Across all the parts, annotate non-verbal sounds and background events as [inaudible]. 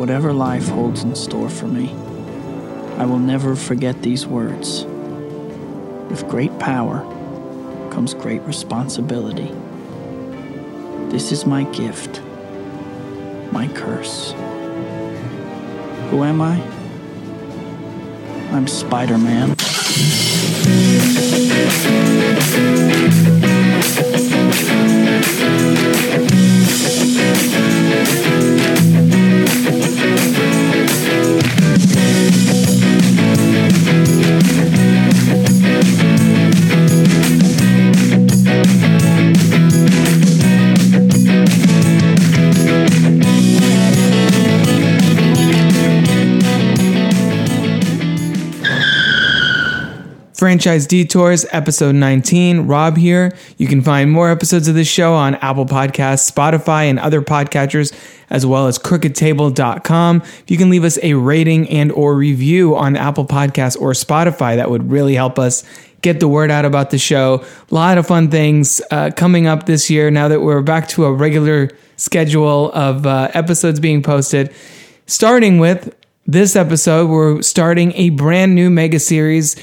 whatever life holds in store for me, I will never forget these words. With great power comes great responsibility. This is my gift, my curse. Who am I? I'm Spider Man. Franchise Detours, episode 19. Rob here. You can find more episodes of this show on Apple Podcasts, Spotify, and other podcatchers, as well as crookedtable.com. If you can leave us a rating and or review on Apple Podcasts or Spotify, that would really help us get the word out about the show. A lot of fun things uh, coming up this year now that we're back to a regular schedule of uh, episodes being posted. Starting with this episode, we're starting a brand new mega series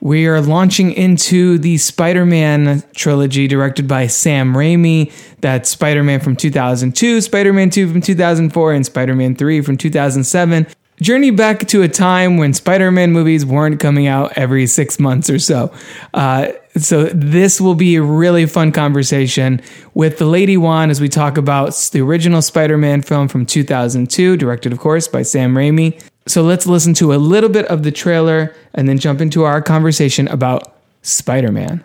we are launching into the Spider Man trilogy directed by Sam Raimi. That's Spider Man from 2002, Spider Man 2 from 2004, and Spider Man 3 from 2007. Journey back to a time when Spider Man movies weren't coming out every six months or so. Uh, so, this will be a really fun conversation with the Lady One as we talk about the original Spider Man film from 2002, directed, of course, by Sam Raimi. So let's listen to a little bit of the trailer and then jump into our conversation about Spider Man.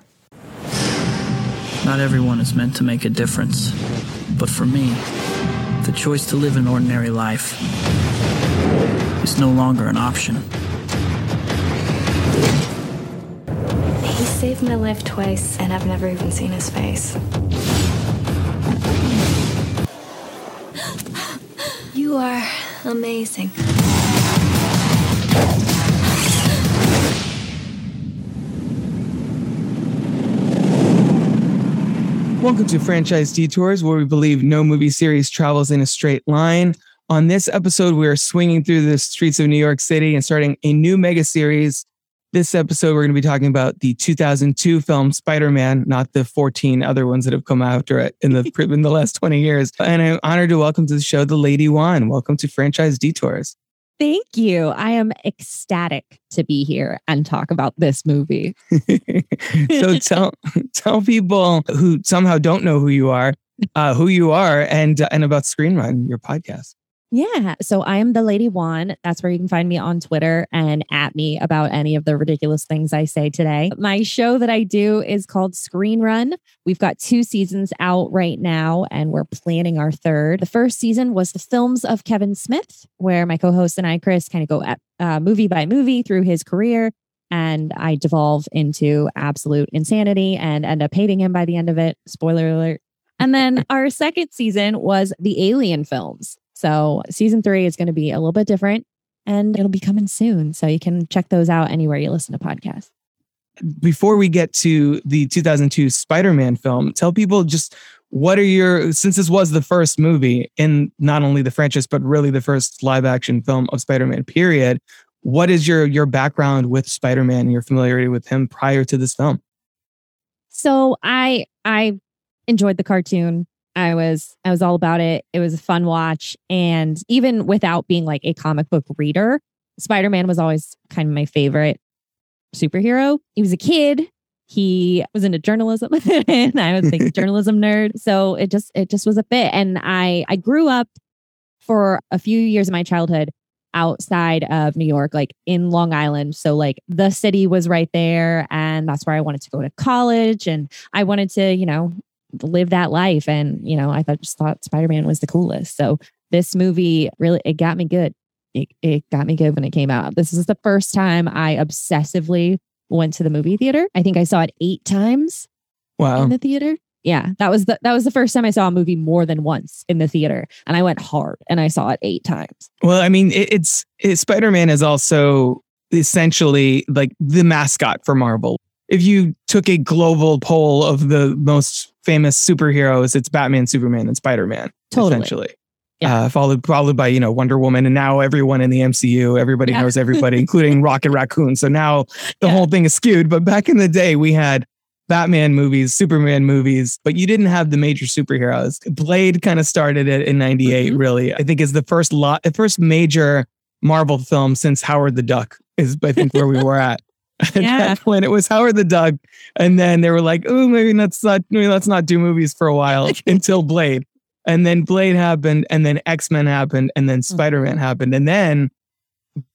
Not everyone is meant to make a difference, but for me, the choice to live an ordinary life is no longer an option. He saved my life twice, and I've never even seen his face. [gasps] You are amazing. Welcome to Franchise Detours, where we believe no movie series travels in a straight line. On this episode, we are swinging through the streets of New York City and starting a new mega series. This episode, we're going to be talking about the 2002 film Spider Man, not the 14 other ones that have come after it in the, [laughs] in the last 20 years. And I'm honored to welcome to the show the Lady One. Welcome to Franchise Detours. Thank you. I am ecstatic to be here and talk about this movie. [laughs] so [laughs] tell tell people who somehow don't know who you are, uh, who you are, and uh, and about Screen Run, your podcast. Yeah. So I am the Lady One. That's where you can find me on Twitter and at me about any of the ridiculous things I say today. My show that I do is called Screen Run. We've got two seasons out right now, and we're planning our third. The first season was the films of Kevin Smith, where my co host and I, Chris, kind of go at, uh, movie by movie through his career. And I devolve into absolute insanity and end up hating him by the end of it. Spoiler alert. And then [laughs] our second season was the Alien films. So season three is going to be a little bit different and it'll be coming soon. So you can check those out anywhere you listen to podcasts. Before we get to the 2002 Spider Man film, tell people just what are your, since this was the first movie in not only the franchise, but really the first live action film of Spider Man, period. What is your your background with Spider Man and your familiarity with him prior to this film? So I I enjoyed the cartoon I was I was all about it. It was a fun watch and even without being like a comic book reader, Spider-Man was always kind of my favorite superhero. He was a kid. He was into journalism [laughs] and I was a [laughs] journalism nerd. So it just it just was a fit and I I grew up for a few years of my childhood outside of New York, like in Long Island. So, like, the city was right there. And that's where I wanted to go to college. And I wanted to, you know, live that life. And, you know, I thought just thought Spider-Man was the coolest. So this movie really it got me good. It, it got me good when it came out. This is the first time I obsessively went to the movie theater. I think I saw it eight times wow. in the theater. Yeah, that was the that was the first time I saw a movie more than once in the theater, and I went hard, and I saw it eight times. Well, I mean, it, it's it, Spider Man is also essentially like the mascot for Marvel. If you took a global poll of the most famous superheroes, it's Batman, Superman, and Spider Man. Totally. Essentially. Yeah. Uh, followed followed by you know Wonder Woman, and now everyone in the MCU, everybody Yeah. knows everybody, including [laughs] Rocket Raccoon. So now the Yeah. whole thing is skewed. But back in the day, we had Batman movies, Superman movies, but you didn't have the major superheroes. Blade kind of started it in '98. Mhm. Really, I think is the first lot, the first major Marvel film since Howard the Duck is I think where we were at. [laughs] At Yeah. that point, it was Howard the Duck, and then they were like, "Oh, maybe let's not, maybe let's not do movies for a while [laughs] until Blade." And then Blade happened, and then X Men happened, and then mm-hmm. Spider Man happened, and then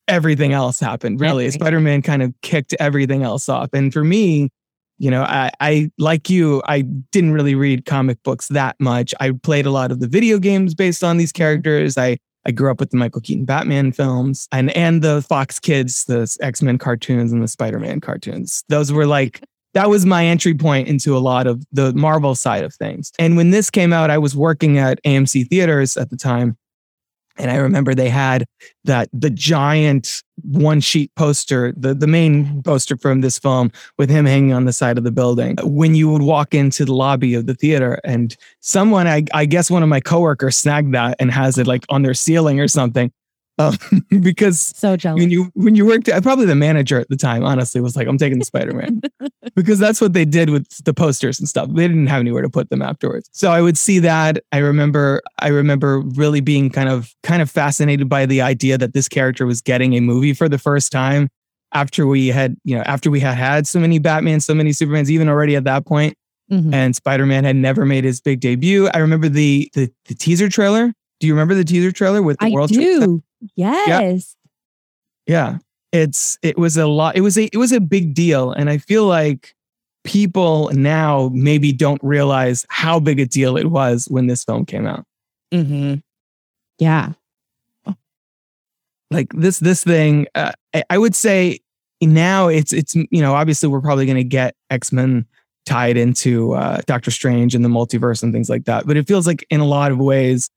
everything else happened. Really, Everything. Spider Man kind of kicked everything else off. And for me, you know, I, I like you, I didn't really read comic books that much. I played a lot of the video games based on these characters. I I grew up with the Michael Keaton Batman films and and the Fox Kids, the X Men cartoons and the Spider Man cartoons. Those were like that was my entry point into a lot of the Marvel side of things. And when this came out, I was working at AMC theaters at the time. And I remember they had that the giant one sheet poster, the, the main poster from this film with him hanging on the side of the building. When you would walk into the lobby of the theater and someone, I, I guess one of my coworkers snagged that and has it like on their ceiling or something. Um, [laughs] because So jealous. when you when you worked probably the manager at the time honestly was like i'm taking the spider-man [laughs] because that's what they did with the posters and stuff they didn't have anywhere to put them afterwards so i would see that i remember i remember really being kind of kind of fascinated by the idea that this character was getting a movie for the first time after we had you know after we had had so many batman so many supermans even already at that point Mhm. and spider-man had never made his big debut i remember the the, the teaser trailer do you remember the teaser trailer with the I world Center? do. Yes. Yeah. It's it was a lot it was a it was a big deal and I feel like people now maybe don't realize how big a deal it was when this film came out. Mm-hmm. Yeah. Like this this thing uh, I, I would say now it's it's you know obviously we're probably going to get X-Men tied into uh, Doctor Strange and the multiverse and things like that. But it feels like in a lot of ways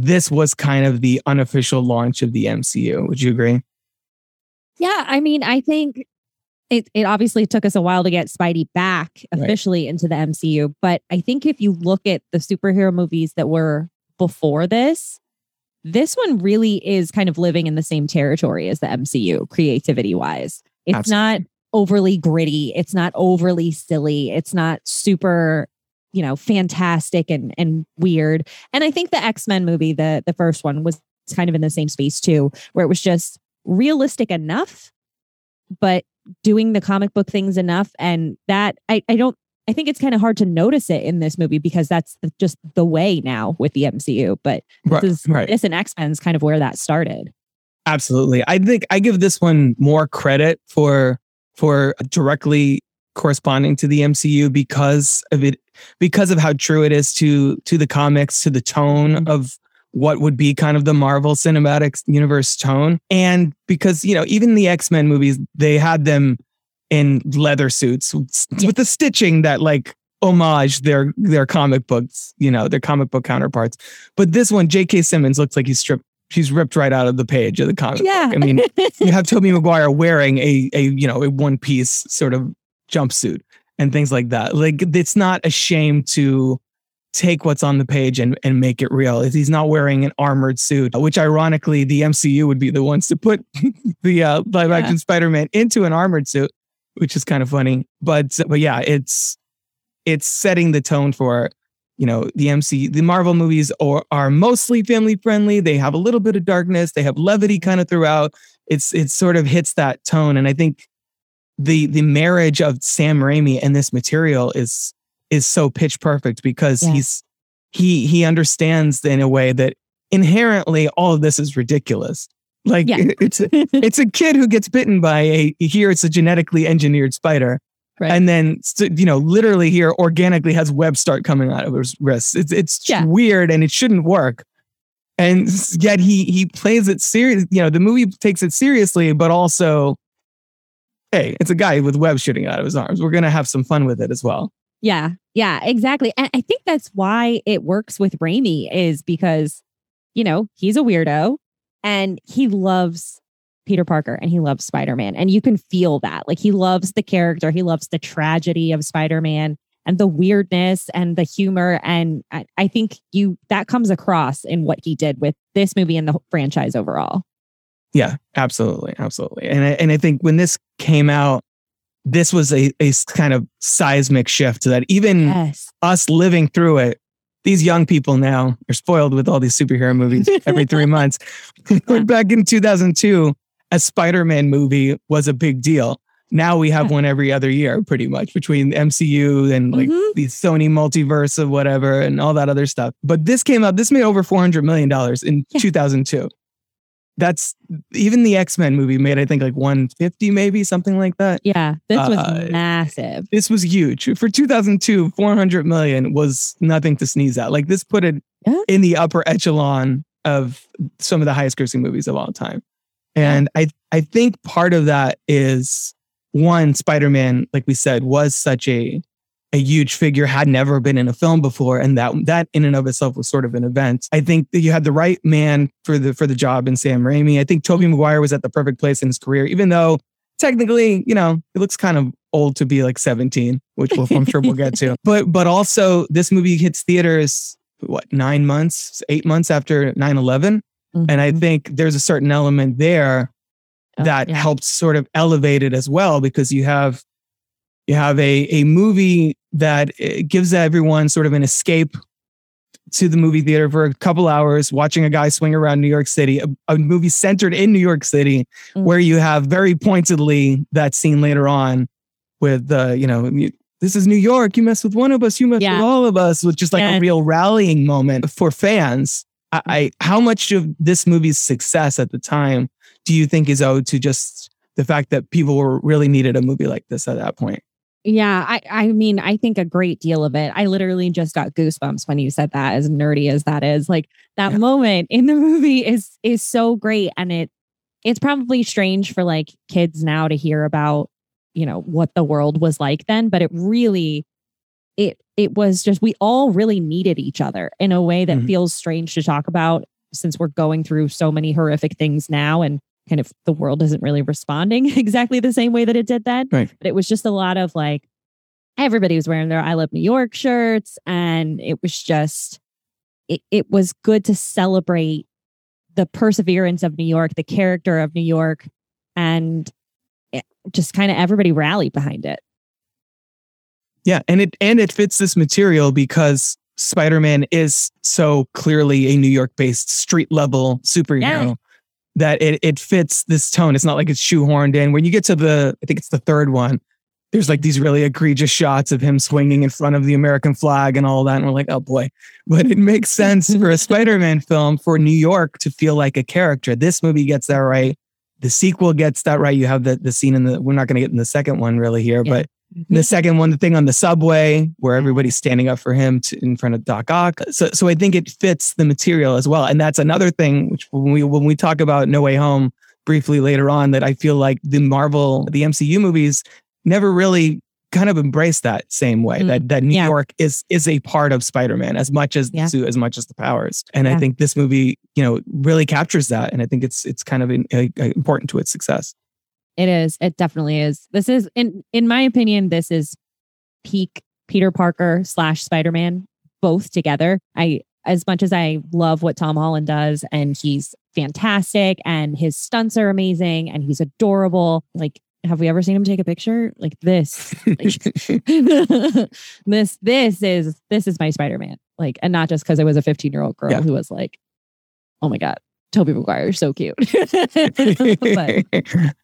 this was kind of the unofficial launch of the MCU. Would you agree? Yeah. I mean, I think it, it obviously took us a while to get Spidey back Right. officially into the MCU. But I think if you look at the superhero movies that were before this, this one really is kind of living in the same territory as the MCU, creativity wise. It's Absolutely. not overly gritty. It's not overly silly. It's not super, you know, fantastic and and weird. And I think the X-Men movie, the the first one, was kind of in the same space too, where it was just realistic enough, but doing the comic book things enough. And that I, I don't I think it's kind of hard to notice it in this movie because that's just the way now with the MCU. But Right, this is right. this and X-Men is kind of where that started. Absolutely. I think I give this one more credit for for directly corresponding to the MCU because of it because of how true it is to to the comics, to the tone Mhm. of what would be kind of the Marvel Cinematic Universe tone. And because, you know, even the X-Men movies, they had them in leather suits with, Yeah. with the stitching that like homage their their comic books, you know, their comic book counterparts. But this one, J.K. Simmons looks like he's stripped she's ripped right out of the page of the comic Yeah. book. I mean, you have Tobey Maguire wearing a a you know a one piece sort of jumpsuit and things like that. Like it's not a shame to take what's on the page and and make it real. He's not wearing an armored suit, which ironically the MCU would be the ones to put [laughs] the uh, live action Spider-Man into an armored suit, which is kind of funny. But but yeah, it's it's setting the tone for you know the MC the Marvel movies are, are mostly family friendly. They have a little bit of darkness. They have levity kind of throughout. It's it sort of hits that tone, and I think the the marriage of Sam Raimi and this material is is so pitch perfect because Yeah. he's he he understands in a way that inherently all of this is ridiculous. Like Yeah. it's a, [laughs] it's a kid who gets bitten by a here it's a genetically engineered spider Right. and then you know literally here organically has webs start coming out of his wrists it's it's Yeah. weird and it shouldn't work and yet he he plays it serious you know the movie takes it seriously but also hey it's a guy with webs shooting out of his arms we're gonna have some fun with it as well Yeah, yeah, exactly. And I think that's why it works with Raimi is because, you know, he's a weirdo and he loves Peter Parker and he loves Spider Man. And you can feel that. Like he loves the character, he loves the tragedy of Spider Man. and the weirdness and the humor. And I, I think you that comes across in what he did with this movie and the franchise overall. Yeah, absolutely, absolutely. And I, and I think when this came out, this was a, a kind of seismic shift that even Yes. us living through it, these young people now are spoiled with all these superhero movies every three [laughs] months. [laughs] Yeah. Back in 2002, a Spider Man movie was a big deal. Now we have one every other year, pretty much between MCU and like Mhm. the Sony multiverse of whatever and all that other stuff. But this came out, this made over $400 million in Yeah. 2002. That's even the X Men movie made, I think, like 150, maybe something like that. Yeah. This was Uh, massive. This was huge. For 2002, 400 million was nothing to sneeze at. Like this put it Yeah. in the upper echelon of some of the highest grossing movies of all time. And I I think part of that is one, Spider-Man, like we said, was such a a huge figure, had never been in a film before, and that that in and of itself was sort of an event. I think that you had the right man for the for the job in Sam Raimi. I think Tobey Maguire was at the perfect place in his career, even though technically, you know, it looks kind of old to be like 17, which we'll, I'm sure we'll get to. [laughs] But but also this movie hits theaters what nine months, eight months after 9-11. Mm-hmm. And I think there's a certain element there Oh, that yeah. helps sort of elevate it as well because you have you have a a movie that uh, gives everyone sort of an escape to the movie theater for a couple hours watching a guy swing around New York City a, a movie centered in New York City Mm. where you have very pointedly that scene later on with the you know this is New York you mess with one of us you mess Yeah. with all of us with just like Yeah. a real rallying moment for fans I, I how much of this movie's success at the time do you think is owed to just the fact that people were really needed a movie like this at that point? Yeah, I, I mean, I think a great deal of it. I literally just got goosebumps when you said that, as nerdy as that is. Like that Yeah. moment in the [laughs] movie is is so great. And it it's probably strange for like kids now to hear about, you know, what the world was like then, but it really it it was just we all really needed each other in a way that Mhm. feels strange to talk about since we're going through so many horrific things now and kind of the world isn't really responding [laughs] exactly the same way that it did then. Right. But it was just a lot of like everybody was wearing their I love New York shirts and it was just it, it was good to celebrate the perseverance of New York, the character of New York and it, just kind of everybody rallied behind it. Yeah, and it and it fits this material because Spider-Man is so clearly a New York-based street level superhero Yeah. That it it fits this tone. It's not like it's shoehorned in. When you get to the, I think it's the third one, there's like these really egregious shots of him swinging in front of the American flag and all that, and we're like, oh boy. But it makes sense [laughs] for a Spider-Man film for New York to feel like a character. This movie gets that right. The sequel gets that right. You have the the scene in the. We're not going to get in the second one really here, Yeah. but the second one, the thing on the subway where everybody's standing up for him to, in front of Doc Ock. So, so I think it fits the material as well. And that's another thing which when we when we talk about No Way Home briefly later on, that I feel like the Marvel, the MCU movies never really kind of embraced that same way. Mm, that that New yeah. York is is a part of Spider-Man as much as Yeah. the suit, as much as the powers. And I think this movie, you know, really captures that. And I think it's it's kind of in, uh, important to its success. It is. It definitely is. This is in in my opinion, this is peak Peter Parker slash Spider Man both together. I as much as I love what Tom Holland does, and he's fantastic, and his stunts are amazing, and he's adorable. Like, have we ever seen him take a picture like this? Like, [laughs] this this is this is my Spider Man. Like, and not just because I was a 15 year old girl Yeah. who was like, oh my god, Tobey Maguire is so cute. [laughs] but [laughs]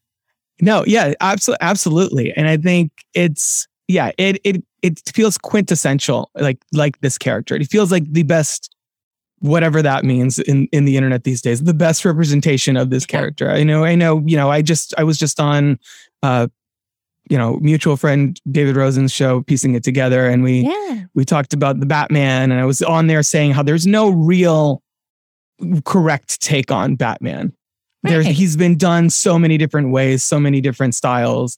no, yeah, absolutely, absolutely. And I think it's yeah, it it it feels quintessential, like like this character. It feels like the best, whatever that means in in the internet these days, the best representation of this Yeah. character. I know, I know, you know, I just I was just on, uh, you know, mutual friend David Rosen's show, piecing it together, and we yeah. we talked about the Batman, and I was on there saying how there's no real correct take on Batman. There's Right. he's been done so many different ways, so many different styles.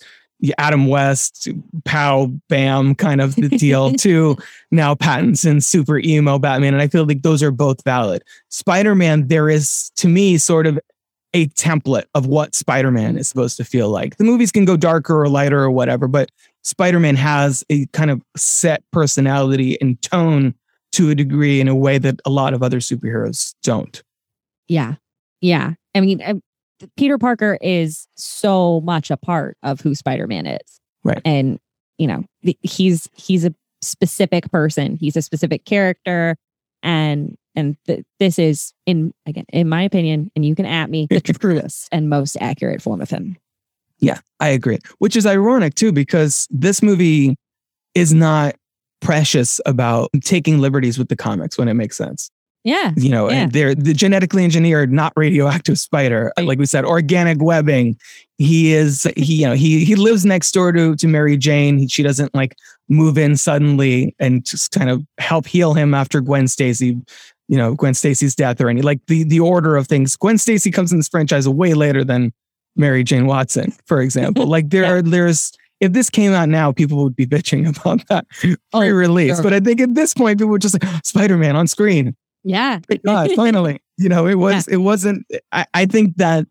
Adam West, pow, bam, kind of the deal [laughs] to now Pattinson, super emo Batman, and I feel like those are both valid. Spider Man, there is to me sort of a template of what Spider-Man is supposed to feel like. The movies can go darker or lighter or whatever, but Spider-Man has a kind of set personality and tone to a degree in a way that a lot of other superheroes don't. Yeah. Yeah. I mean, uh, Peter Parker is so much a part of who Spider-Man is. Right. And, you know, he's he's a specific person. He's a specific character and and th- this is in again in my opinion and you can at me the truest and most accurate form of him yeah i agree which is ironic too because this movie is not precious about taking liberties with the comics when it makes sense yeah you know yeah. and they're the genetically engineered not radioactive spider uh, like we said organic webbing he is he you know he he lives next door to to mary jane he, she doesn't like move in suddenly and just kind of help heal him after gwen stacy you know gwen stacy's death or any like the the order of things gwen stacy comes in this franchise way later than mary jane watson for example [laughs] like there Yeah. are there's if this came out now, people would be bitching [laughs] about that Oh, pre-release. sure. But I think at this point, people were just like, Spider-Man on screen. Yeah God, finally. [laughs] You know, it was, it wasn't, I, I think that,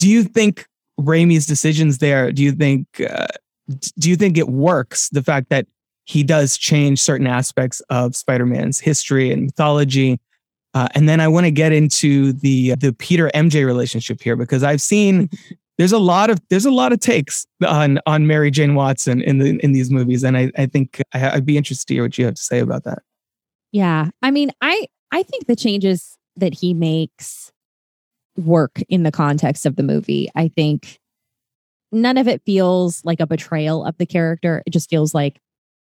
do you think Raimi's decisions there, do you think, uh, do you think it works? The fact that he does change certain aspects of Spider-Man's history and mythology. Uh, and then I want to get into the the Peter MJ relationship here because I've seen [laughs] there's a lot of there's a lot of takes on on Mary Jane Watson in the in these movies, and I I think I, I'd be interested to hear what you have to say about that. Yeah. I mean, I I think the changes that he makes work in the context of the movie. I think none of it feels like a betrayal of the character. It just feels like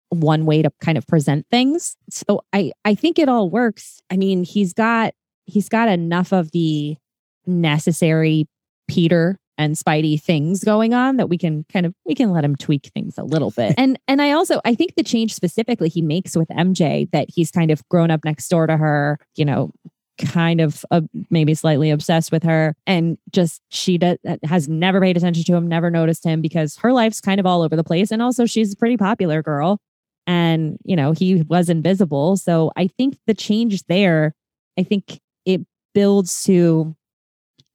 one way to kind of present things. So I I think it all works. I mean, he's got he's got enough of the necessary Peter and Spidey things going on that we can kind of we can let him tweak things a little bit. And and I also I think the change specifically he makes with MJ that he's kind of grown up next door to her, you know, kind of uh, maybe slightly obsessed with her and just she does, has never paid attention to him, never noticed him because her life's kind of all over the place and also she's a pretty popular girl and you know he was invisible. So I think the change there, I think it builds to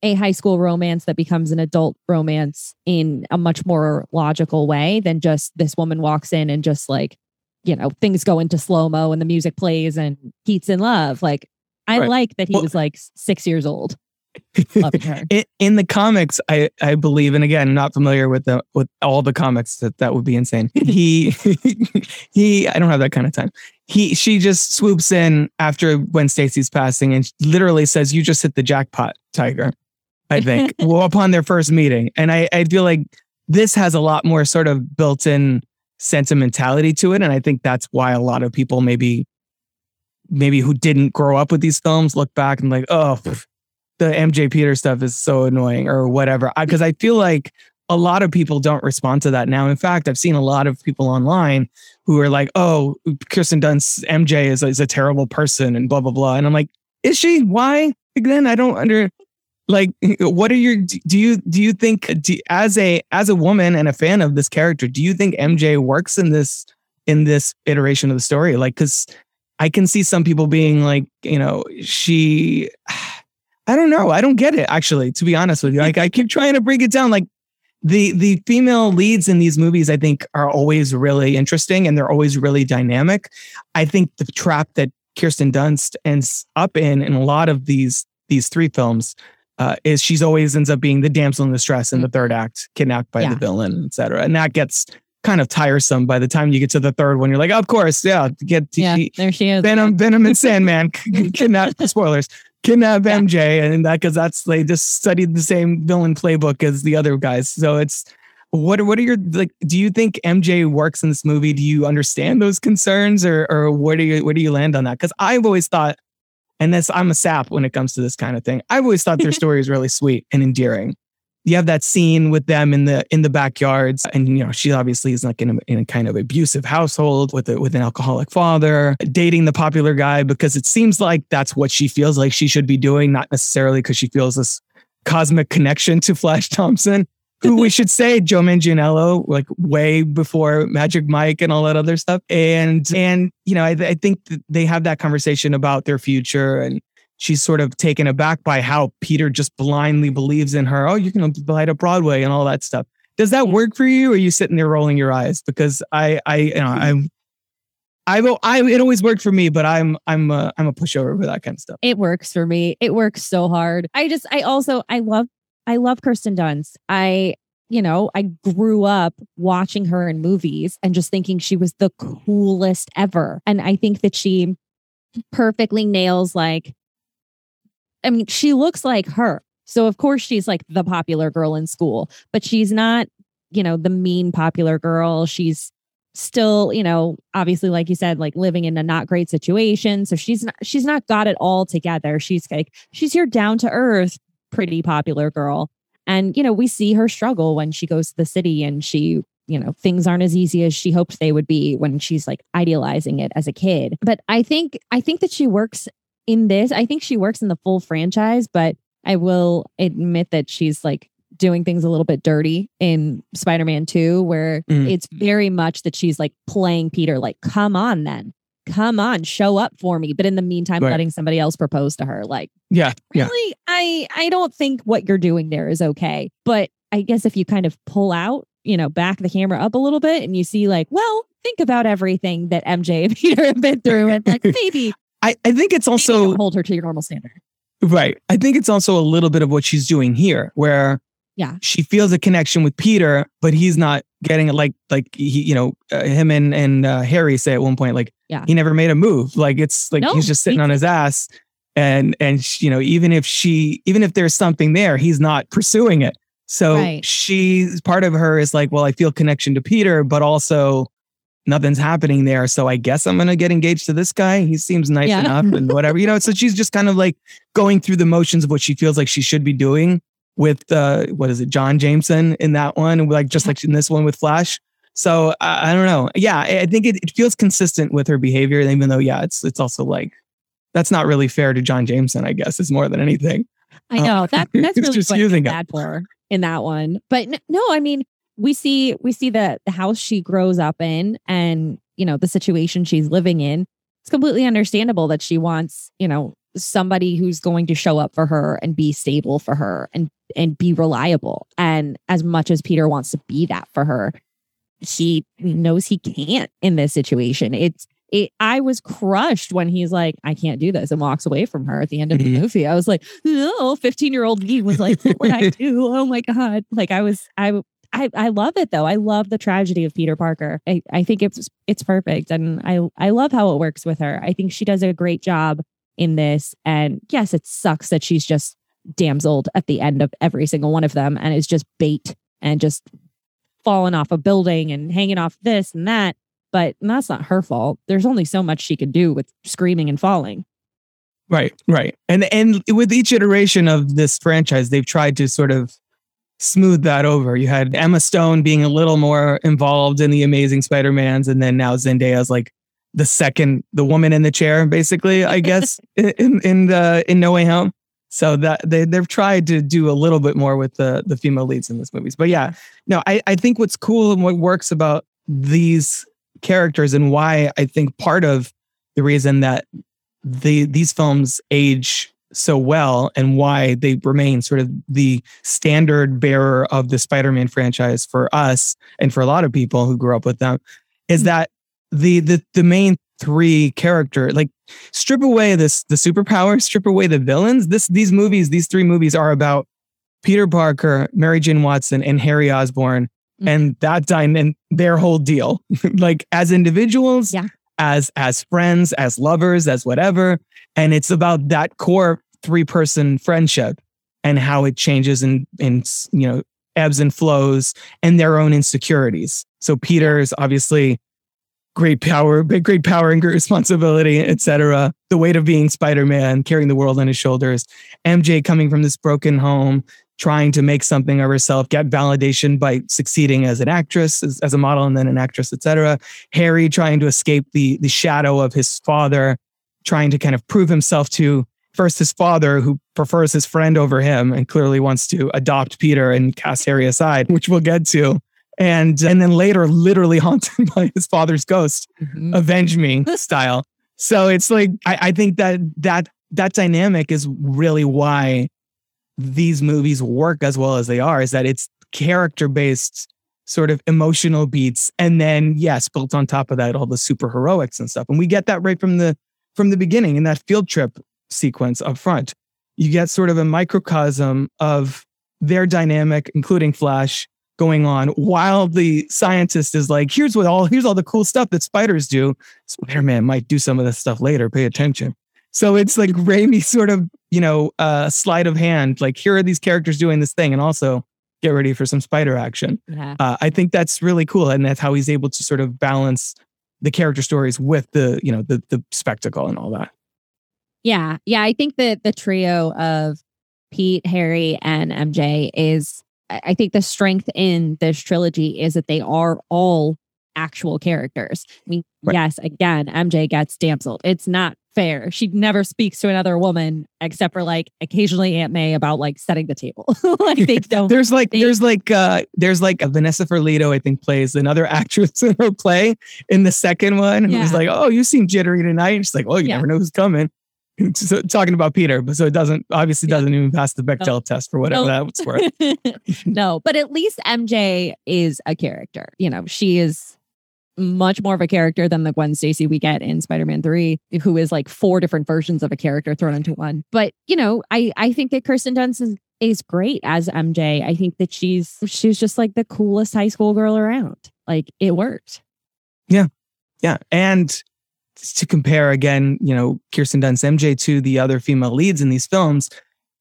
a high school romance that becomes an adult romance in a much more logical way than just this woman walks in and just like, you know, things go into slow mo and the music plays and Pete's in love. Like, I Right. like that he Well- was like six years old. Loving her. [laughs] in, in the comics, I, I believe, and again, not familiar with the with all the comics, that that would be insane. [laughs] He [laughs] he, I don't have that kind of time. He she just swoops in after Gwen Stacy's passing and literally says, "You just hit the jackpot, Tiger." I think [laughs] well upon their first meeting, and I I feel like this has a lot more sort of built-in sentimentality to it, and I think that's why a lot of people maybe maybe who didn't grow up with these films look back and like, oh, the MJ Peter stuff is so annoying or whatever. Because I, feel like a lot of people don't respond to that now. In fact, I've seen a lot of people online who are like, oh, Kirsten Dunst MJ is, is a terrible person and blah, blah, blah. And I'm like, is she? Why? Again, I don't under like what are your do you do you think do, as a as a woman and a fan of this character do you think mj works in this in this iteration of the story? Like because i can see some people being like you know she [sighs] i don't know. I don't get it actually to be honest with you. Like i keep trying to break it down. Like the the female leads in these movies i think are always really interesting and they're always really dynamic. I think the trap that kirsten dunst ends up in in a lot of these these three films uh, is she's always ends up being the damsel in distress in the third act, kidnapped by Yeah. the villain, et cetera. And that gets kind of tiresome by the time you get to the third one. You're like, of course, yeah, get Yeah, she- there she is. Venom, [laughs] Venom and Sandman [laughs] kidnap [laughs] spoilers, kidnap MJ, and that because that's they just studied the same villain playbook as the other guys. So it's what what are your like? Do you think MJ works in this movie? Do you understand those concerns, or or where do you where do you land on that? Because I've always thought, and this I'm a sap when it comes to this kind of thing. I've always thought their [laughs] story is really sweet and endearing. You have that scene with them in the in the backyards, and you know she obviously is like in a, in a kind of abusive household with a, with an alcoholic father, dating the popular guy because it seems like that's what she feels like she should be doing, not necessarily because she feels this cosmic connection to Flash Thompson, who we should say Joe Manganiello, like way before Magic Mike and all that other stuff. And and you know, I, I think that they have that conversation about their future and she's sort of taken aback by how Peter just blindly believes in her. Oh, you're going to light up Broadway and all that stuff. Does that work for you? Or are you sitting there rolling your eyes? Because I, I, you know, I'm, I will. I it always worked for me, but I'm I'm a, I'm a pushover for that kind of stuff. It works for me. It works so hard. I just I also I love I love Kirsten Dunst. I you know I grew up watching her in movies and just thinking she was the coolest ever. And I think that she perfectly nails like. I mean, she looks like her. So of course she's like the popular girl in school, but she's not, you know, the mean popular girl. She's still, you know, obviously like you said, like living in a not great situation. So she's not she's not got it all together. She's like she's here down to earth pretty popular girl. And you know, we see her struggle when she goes to the city and she you know things aren't as easy as she hoped they would be when she's like idealizing it as a kid but i think i think that she works in this i think she works in the full franchise but i will admit that she's like doing things a little bit dirty in Spider-Man 2 where Mm. it's very much that she's like playing Peter like come on then come on show up for me but in the meantime Right. letting somebody else propose to her like Yeah, yeah, really I I don't think what you're doing there is okay but I guess if you kind of pull out you know back the camera up a little bit and you see like well think about everything that MJ and [laughs] Peter have been through and like maybe, [laughs] I I think it's also hold her to your normal standard Right. I think it's also a little bit of what she's doing here, where Yeah. she feels a connection with Peter, but he's not getting it. Like, like he, you know, uh, him and and uh, Harry say at one point, like, Yeah. he never made a move. Like, it's like No, he's just sitting he on his ass, and and you know, even if she, even if there's something there, he's not pursuing it. So Right. she's part of her is like, well, I feel connection to Peter, but also nothing's happening there. So I guess I'm gonna get engaged to this guy. He seems nice Yeah. enough and whatever, you know. So she's just kind of like going through the motions of what she feels like she should be doing with uh what is it, John Jameson in that one, like just like in this one with Flash. So I, I don't know. Yeah, I I think it, it feels consistent with her behavior, even though yeah, it's it's also like that's not really fair to John Jameson, I guess, is more than anything. I Uh, know [laughs] that that's really just what using bad for in that one. But no, I mean, we see we see the the house she grows up in, and you know the situation she's living in. It's completely understandable that she wants you know somebody who's going to show up for her and be stable for her and and be reliable. And as much as Peter wants to be that for her, he knows he can't in this situation. It's it, I was crushed when he's like, I can't do this and walks away from her at the end of the Mhm. movie. I was like, oh, 15 year old me was like, what would I [laughs] do? Oh my God. Like I was, I, I, I love it though. I love the tragedy of Peter Parker. I, I think it's, it's perfect. And I, I love how it works with her. I think she does a great job in this. And yes, it sucks that she's just damseled at the end of every single one of them and is just bait and just falling off a building and hanging off this and that. But that's not her fault. There's only so much she could do with screaming and falling. Right, right. And and with each iteration of this franchise, they've tried to sort of smooth that over. You had Emma Stone being a little more involved in the Amazing Spider-Mans, and then now Zendaya's like the second, the woman in the chair, basically, I guess, [laughs] in in the in No Way Home. So that they they've tried to do a little bit more with the the female leads in this movies. But yeah, no, I I think what's cool and what works about these characters and why I think part of the reason that the these films age so well and why they remain sort of the standard bearer of the Spider-Man franchise for us and for a lot of people who grew up with them is mm-hmm. that the the the main three character like strip away this the superpower strip away the villains this these movies these three movies are about Peter Parker Mary Jane Watson and Harry Osborn Mhm. and that dine and their whole deal. [laughs] Like as individuals Yeah. as as friends as lovers as whatever. And it's about that core three person friendship and how it changes and in you know ebbs and flows and their own insecurities. So Peter is obviously great power big great power and great responsibility etc the weight of being spider-man carrying the world on his shoulders. Mj coming from this broken home trying to make something of herself get validation by succeeding as an actress as, as a model and then an actress etc harry trying to escape the the shadow of his father trying to kind of prove himself to first his father who prefers his friend over him and clearly wants to adopt peter and cast harry aside which we'll get to. And and then later literally [laughs] haunted by his father's ghost mm-hmm. avenge me [laughs] style. So it's like I, I think that that that dynamic is really why these movies work as well as they are is that it's character based sort of emotional beats and then yes built on top of that all the super heroics and stuff. And we get that right from the from the beginning in that field trip sequence up front. You get sort of a microcosm of their dynamic including flash going on while the scientist is like here's what all here's all the cool stuff that spiders do. Spider-man might do some of this stuff later pay attention so it's like Raimi sort of, you know, uh, sleight of hand. Like here are these characters doing this thing, and also get ready for some spider action. Yeah. Uh, I think that's really cool, and that's how he's able to sort of balance the character stories with the, you know, the the spectacle and all that. Yeah. Yeah. I think that the trio of Pete, Harry, and MJ is, I I think the strength in this trilogy is that they are all actual characters. I mean, Right. yes, again, MJ gets damseled. It's not fair. She never speaks to another woman except for like occasionally Aunt May about like setting the table. [laughs] like they [laughs] don't. There's like they- there's like uh there's like Vanessa Ferlito, I think, plays another [laughs] actress in her play in the second one yeah. who's like, Oh, you seem jittery tonight. And she's like, Oh, you Yeah. never know who's coming. So, talking about Peter, but so it doesn't obviously doesn't even pass the Bechdel test for whatever No. that's worth. no, but at least MJ is a character. You know, she is much more of a character than the Gwen Stacy we get in Spider-Man 3, who is like four different versions of a character thrown into one. But, you know, I I think that Kirsten Dunst is, is great as MJ. I think that she's she's just like the coolest high school girl around. Like it worked. Yeah. Yeah. And to compare again, you know, Kirsten Dunst MJ to the other female leads in these films,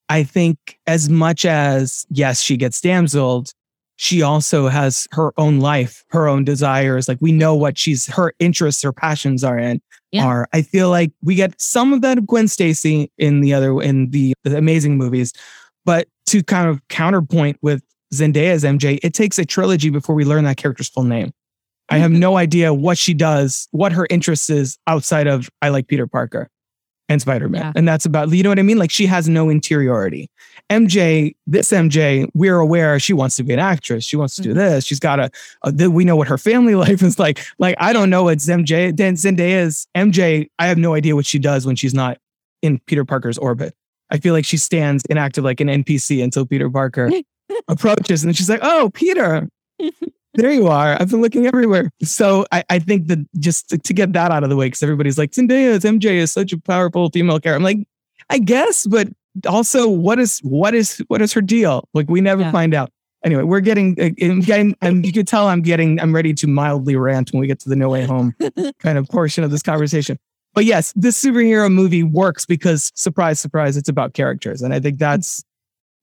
I think as much as yes, she gets damseled, she also has her own life, her own desires. Like we know what she's her interests, her passions are in. Yeah. Are I feel like we get some of that of Gwen Stacy in the other in the, the amazing movies, but to kind of counterpoint with Zendaya's MJ, it takes a trilogy before we learn that character's full name. I have mm-hmm. no idea what she does, what her interest is outside of I like Peter Parker and Spider Man. Yeah. And that's about, you know what I mean? Like she has no interiority. MJ, this MJ, we're aware she wants to be an actress. She wants to do Mhm. this. She's got a, a we know what her family [laughs] life is like. Like, I don't know what MJ, then Zendaya's MJ, I have no idea what she does when she's not in Peter Parker's orbit. I feel like she stands inactive like an NPC until Peter Parker [laughs] approaches and she's like, oh, Peter, [laughs] there you are. I've been looking everywhere. So I, I think that just to, to get that out of the way, because everybody's like, Zendaya, MJ is such a powerful female character. I'm like, I guess, but also what is what is what is her deal? Like we never Yeah. find out. Anyway, we're getting, uh, I'm getting, and you can tell I'm getting, I'm ready to mildly rant when we get to the No Way Home [laughs] kind of portion of this conversation. But yes, this superhero movie works because surprise, surprise, it's about characters, and I think that's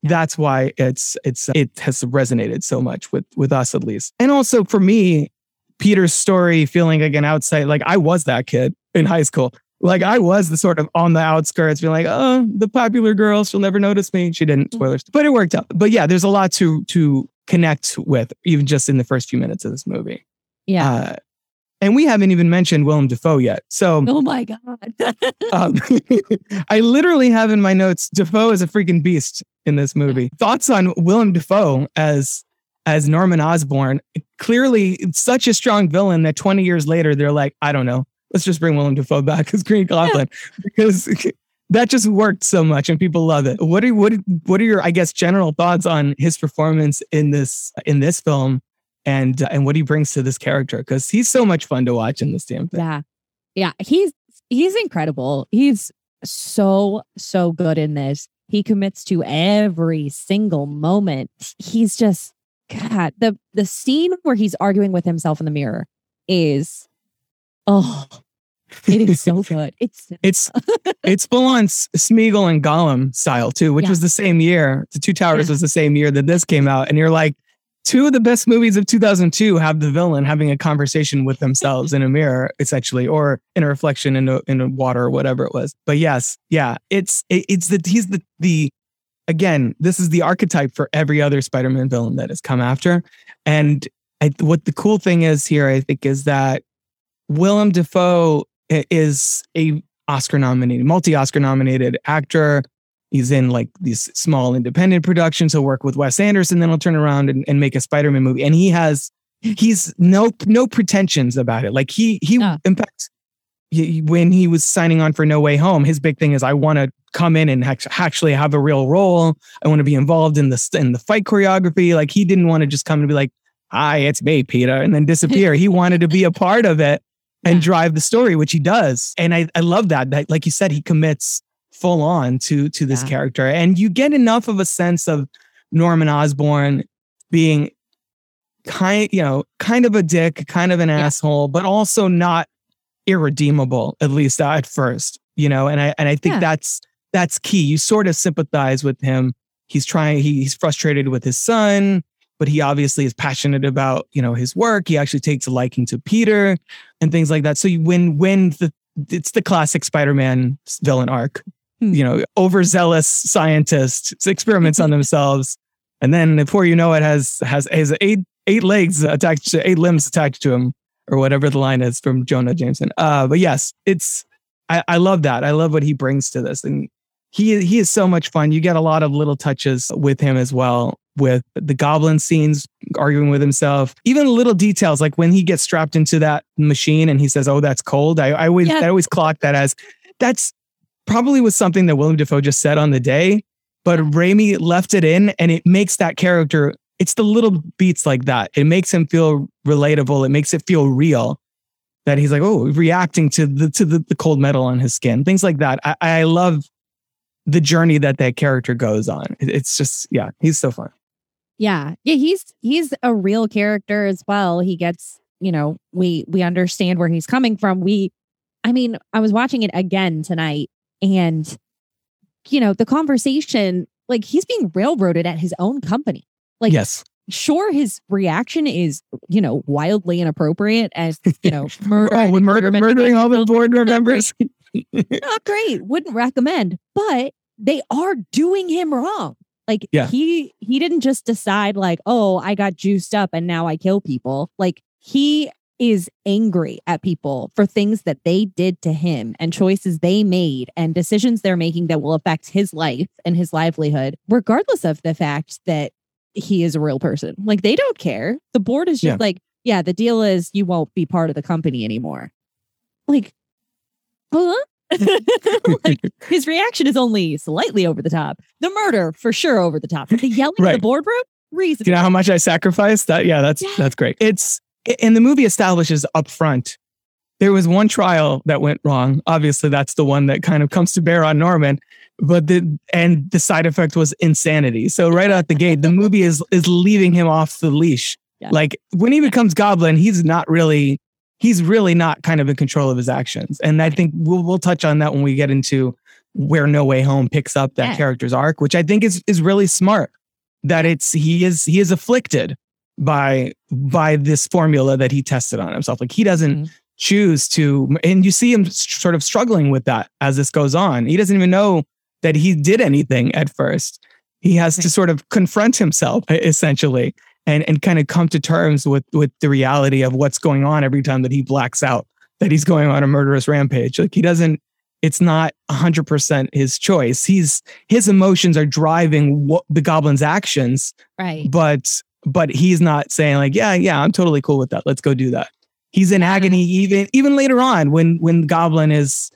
that's why it's it's it has resonated so much with with us at least. And also for me, Peter's story feeling like an outside, like I was that kid in high school. Like I was the sort of on the outskirts, being like, oh, the popular girl, she'll never notice me. She didn't, spoilers, but it worked out. But yeah, there's a lot to to connect with, even just in the first few minutes of this movie. Yeah. Uh, and we haven't even mentioned Willem Dafoe yet. So oh my God. [laughs] um, [laughs] I literally have in my notes Dafoe is a freaking beast in this movie. Thoughts on Willem Dafoe as as Norman Osborn? Clearly, such a strong villain that 20 years later they're like, I don't know, let's just bring Willem Dafoe back as Green Goblin because that just worked so much and people love it. What are what what are your I guess general thoughts on his performance in this in this film? And, uh, and what he brings to this character because he's so much fun to watch in this damn thing. Yeah. Yeah. He's he's incredible. He's so, so good in this. He commits to every single moment. He's just God, the the scene where he's arguing with himself in the mirror is oh it is so [laughs] good. It's It's [laughs] it's full on Smeagol and Gollum style too, which Yeah. was the same year. The Two Towers Yeah. was the same year that this came out, and you're like, two of the best movies of 2002 have the villain having a conversation with themselves in a mirror, essentially, or in a reflection in a in a water or whatever it was. But yes, yeah, it's it, it's the he's the the again, this is the archetype for every other Spider-Man villain that has come after, and I, what the cool thing is here, I think, is that Willem Dafoe is a Oscar nominated, multi Oscar nominated actor. He's in like these small independent productions. He'll work with Wes Anderson, then he'll turn around and, and make a Spider-Man movie. And he has, he's no no pretensions about it. Like he he Yeah. in fact, when he was signing on for No Way Home, his big thing is I want to come in and actually have a real role. I want to be involved in the in the fight choreography. Like he didn't want to just come and be like, "Hi, it's me, Peter," and then disappear. he wanted to be a part of it and drive the story, which he does. And I I love that. That like you said, he commits full on to to this yeah. character, and you get enough of a sense of Norman Osborn being kind, you know, kind of a dick, kind of an yeah. asshole, but also not irredeemable, at least at first, you know, and I and I think yeah. that's that's key. You sort of sympathize with him. He's trying, he, he's frustrated with his son, but he obviously is passionate about, you know, his work. He actually takes a liking to Peter and things like that. So you when when the it's the classic Spider-Man villain arc. You know, overzealous scientist experiments on themselves. And then before you know it has has has eight eight legs attached to eight limbs attached to him or whatever the line is from Jonah Jameson. Uh, but yes, it's I, I love that. I love what he brings to this, and he he is so much fun. You get a lot of little touches with him as well, with the goblin scenes, arguing with himself, even little details like when he gets strapped into that machine and he says, "Oh, that's cold." I, I always yeah. I always clock that as that's probably was something that William Dafoe just said on the day, but Raimi left it in, and it makes that character it's the little beats like that. It makes him feel relatable. It makes it feel real that he's like, oh, reacting to the to the, the cold metal on his skin, things like that. I, I love the journey that that character goes on. It's just, yeah, he's so fun. Yeah, yeah, he's he's a real character as well. He gets, you know, we we understand where he's coming from. We, I mean, I was watching it again tonight, and you know, the conversation, like he's being railroaded at his own company. Like, yes, sure, his reaction is, you know, wildly inappropriate as, you know, [laughs] oh, murder. oh, with murder, murdering all the board members. [laughs] Not great. Wouldn't recommend, but they are doing him wrong. Like yeah. he he didn't just decide like, oh, I got juiced up and now I kill people. Like he is angry at people for things that they did to him and choices they made and decisions they're making that will affect his life and his livelihood, regardless of the fact that he is a real person. Like they don't care. The board is just yeah. like, yeah, the deal is you won't be part of the company anymore. Like, huh? [laughs] like his reaction is only slightly over the top. The murder for sure over the top. The yelling right. in the boardroom, reason. You know how much I sacrificed? That yeah, that's yeah. that's great. It's and the movie establishes up front. There was one trial that went wrong. Obviously, that's the one that kind of comes to bear on Norman but the and the side effect was insanity. So right out the gate, the [laughs] movie is is leaving him off the leash. Yeah. Like when he becomes Goblin, he's not really he's really not kind of in control of his actions. And I think we'll we'll touch on that when we get into where No Way Home picks up that yeah. character's arc, which I think is is really smart. That it's he is he is afflicted by by this formula that he tested on himself. Like he doesn't mm-hmm. choose to, and you see him sort of struggling with that as this goes on. He doesn't even know that he did anything at first. He has to sort of confront himself essentially and, and kind of come to terms with, with the reality of what's going on every time that he blacks out, that he's going on a murderous rampage. Like he doesn't, it's not 100% his choice. He's, his emotions are driving what the goblin's actions. Right. But, but he's not saying like, yeah, yeah, I'm totally cool with that. Let's go do that. He's in agony even, even later on when, when Goblin is,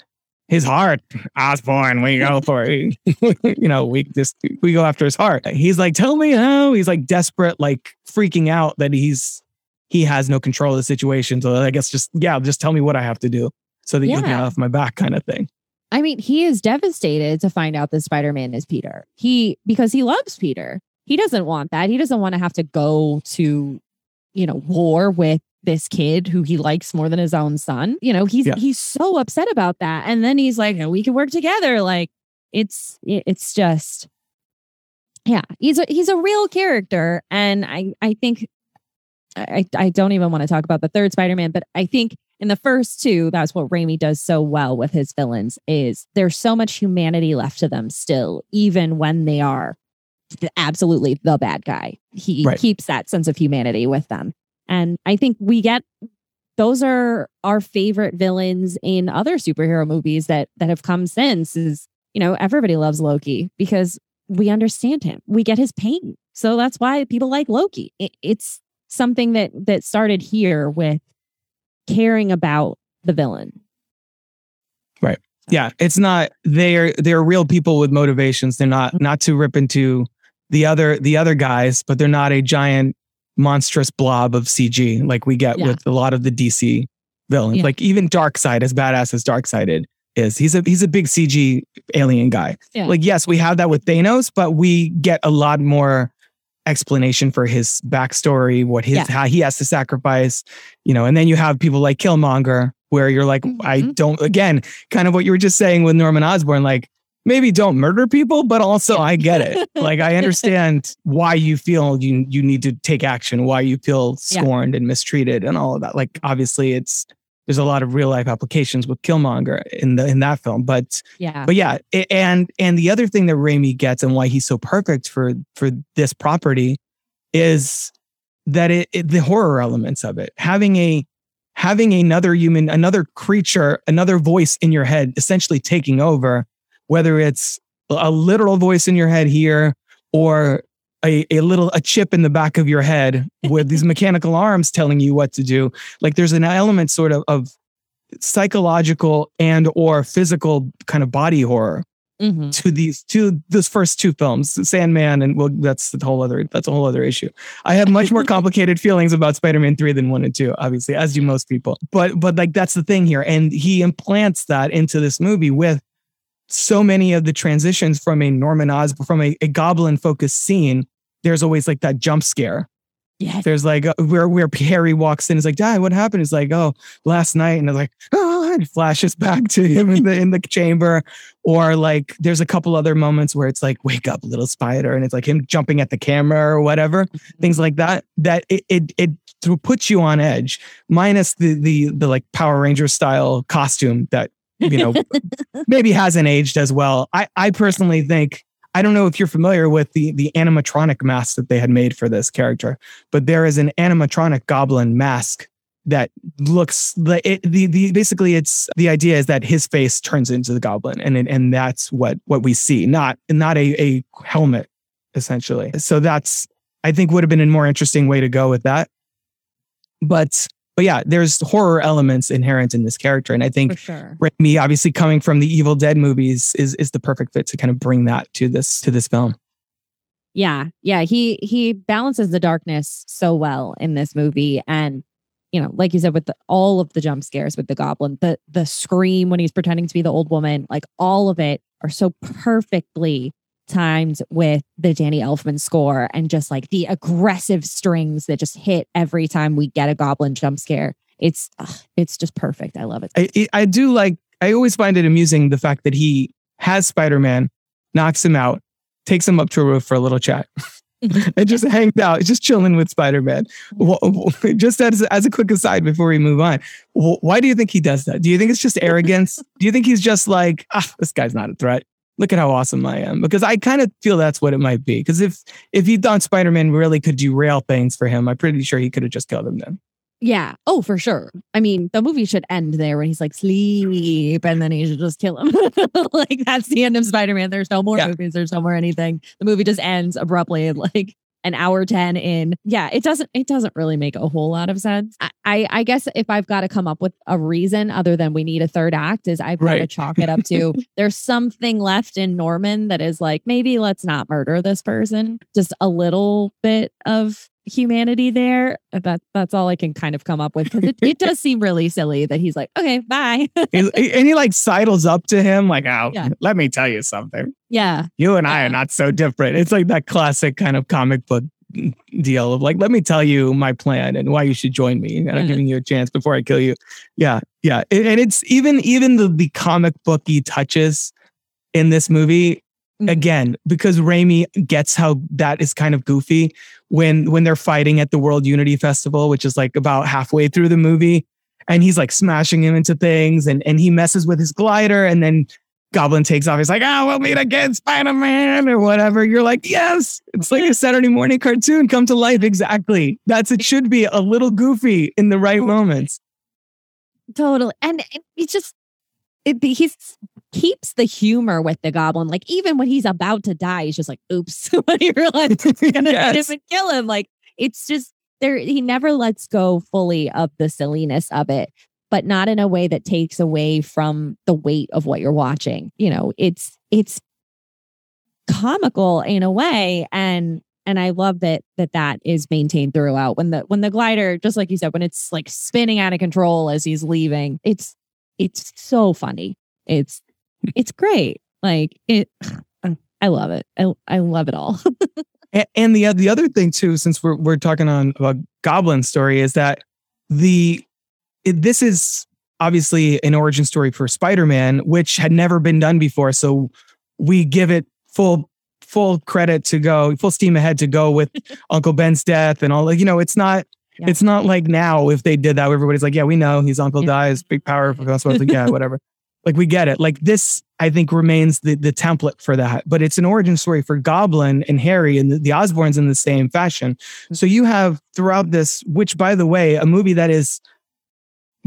his heart, [laughs] Osborn, we go for it. [laughs] you know, we just we go after his heart. He's like, tell me how. He's like desperate, like freaking out that he's he has no control of the situation. So I guess just yeah, just tell me what I have to do so that yeah. you can get off my back, kind of thing. I mean, he is devastated to find out that Spider Man is Peter. He because he loves Peter. He doesn't want that. He doesn't want to have to go to, you know, war with this kid who he likes more than his own son. You know, he's yeah. he's so upset about that. And then he's like, we can work together. Like it's it's just yeah, he's a he's a real character. And I I think I I don't even want to talk about the third Spider-Man, but I think in the first two, that's what Raimi does so well with his villains is there's so much humanity left to them still, even when they are absolutely the bad guy. He right. keeps that sense of humanity with them. And I think we get those are our favorite villains in other superhero movies that that have come since is you know everybody loves Loki because we understand him. We get his pain. So that's why people like Loki. It, it's something that that started here with caring about the villain. Right. Yeah, it's not they're they're real people with motivations. They're not mm-hmm. not to rip into the other the other guys, but they're not a giant monstrous blob of CG like we get Yeah. with a lot of the DC villains. Yeah. Like even Darkseid, as badass as Darkseid is, he's a he's a big CG alien guy. Yeah. Like yes, we have that with Thanos, but we get a lot more explanation for his backstory, what his Yeah. how he has to sacrifice, you know, and then you have people like Killmonger where you're like, I Mhm. don't again, kind of what you were just saying with Norman Osborn, like maybe don't murder people, but also I get it. [laughs] like I understand why you feel you you need to take action, why you feel Yeah. scorned and mistreated and all of that. Like obviously it's there's a lot of real life applications with Killmonger in the in that film, but Yeah. but yeah, a- and and the other thing that Raimi gets and why he's so perfect for for this property is that it, it the horror elements of it having a having another human another creature another voice in your head essentially taking over whether it's a literal voice in your head here or a, a little a chip in the back of your head with these [laughs] mechanical arms telling you what to do. Like there's an element sort of of psychological and or physical kind of body horror Mhm. to these to those first two films sandman and well that's the whole other that's a whole other issue. I have much more [laughs] complicated feelings about spider-man 3 than 1 and 2 obviously as do most people. But but like that's the thing here and he implants that into this movie with so many of the transitions from a norman osborn from a, a goblin focused scene there's always like that jump scare Yes. there's like uh, where where Harry walks in, is like, Dad, what happened? It's like, oh, last night, and it's like, oh, and it flashes [laughs] back to him in the in the chamber, or like there's a couple other moments where it's like, wake up, little spider, and it's like him jumping at the camera or whatever, things like that. That it it it puts you on edge, minus the the the like Power Ranger style costume that you know maybe hasn't aged as well. I I personally think. I don't know if you're familiar with the the animatronic mask that they had made for this character, but there is an animatronic goblin mask that looks like it, the the basically it's the idea is that his face turns into the goblin and it, and that's what what we see not not a a helmet essentially so that's i think would have been a more interesting way to go with that but but yeah there's horror elements inherent in this character and i think sure. Raimi, obviously coming from the Evil Dead movies, is is the perfect fit to kind of bring that to this to this film. Yeah. Yeah. He he balances the darkness so well in this movie. And, you know, like you said, with the, all of the jump scares with the goblin, the the scream when he's pretending to be the old woman, like all of it are so perfectly timed with the Danny Elfman score and just like the aggressive strings that just hit every time we get a goblin jump scare. It's ugh, it's just perfect. I love it. I I- I do like. I always find it amusing the fact that he has Spider Man, knocks him out, takes him up to a roof for a little chat. [laughs] and just hangs out, just chilling with Spider Man. Just as, as a quick aside before we move on, why do you think he does that? Do you think it's just arrogance? do you think he's just like, ah, this guy's not a threat? Look at how awesome I am. Because I kind of feel that's what it might be. Because if if he thought Spider Man really could derail things for him, I'm pretty sure he could have just killed him then. Yeah. Oh, for sure. I mean, the movie should end there when he's like sleep, and then he should just kill him. [laughs] like that's the end of Spider-Man. There's no more Yeah. movies. There's no more anything. The movie just ends abruptly, [laughs] like an hour ten in. Yeah, it doesn't. It doesn't really make a whole lot of sense. I, I, I guess if I've got to come up with a reason other than we need a third act, is I've got to chalk it up to [laughs] there's something left in Norman that is like maybe let's not murder this person. Just a little bit of humanity there. That that's all I can kind of come up with because it, it does [laughs] seem really silly that he's like, okay, bye. [laughs] He- and he like sidles up to him, like, oh, Yeah. let me tell you something. yeah, You and I are not so different. It's like that classic kind of comic book deal of like, let me tell you my plan and why you should join me. And I'm Mhm. giving you a chance before I kill you. Yeah. Yeah. And and it's even even the, the comic booky touches in this movie Mhm. again because Raimi gets how that is kind of goofy when when they're fighting at the World Unity Festival, which is like about halfway through the movie, and he's like smashing him into things, and and he messes with his glider, and then Goblin takes off. He's like, "Ah, we'll meet again, Spider Man," or whatever. You're like, "Yes, it's like a Saturday morning cartoon come to life." Exactly. That's it. Should be a little goofy in the right moments. totally. And it, it's just it, he's keeps the humor with the goblin. Like even when he's about to die, he's just like, "Oops!" [laughs] when he realizes he's [laughs] gonna Yes. him kill him. Like it's just there. He never lets go fully of the silliness of it. but not in a way that takes away from the weight of what you're watching. You know, it's it's comical in a way and and I love that that that is maintained throughout when the when the glider just like you said when it's like spinning out of control as he's leaving it's it's so funny it's it's great. Like it I love it. I I love it all. [laughs] And, and the the other thing too since we're we're talking on about goblin story is that the it, this is obviously an origin story for Spider-Man which had never been done before. So we give it full full credit to go full steam ahead to go with [laughs] Uncle Ben's death and all like you know it's not yeah. it's not like now if they did that everybody's like yeah we know his uncle yeah. dies big power like [laughs] yeah whatever like we get it. Like this I think remains the the template for that. But it's an origin story for Goblin and Harry and the, the Osborns in the same fashion. So you have throughout this which by the way a movie that is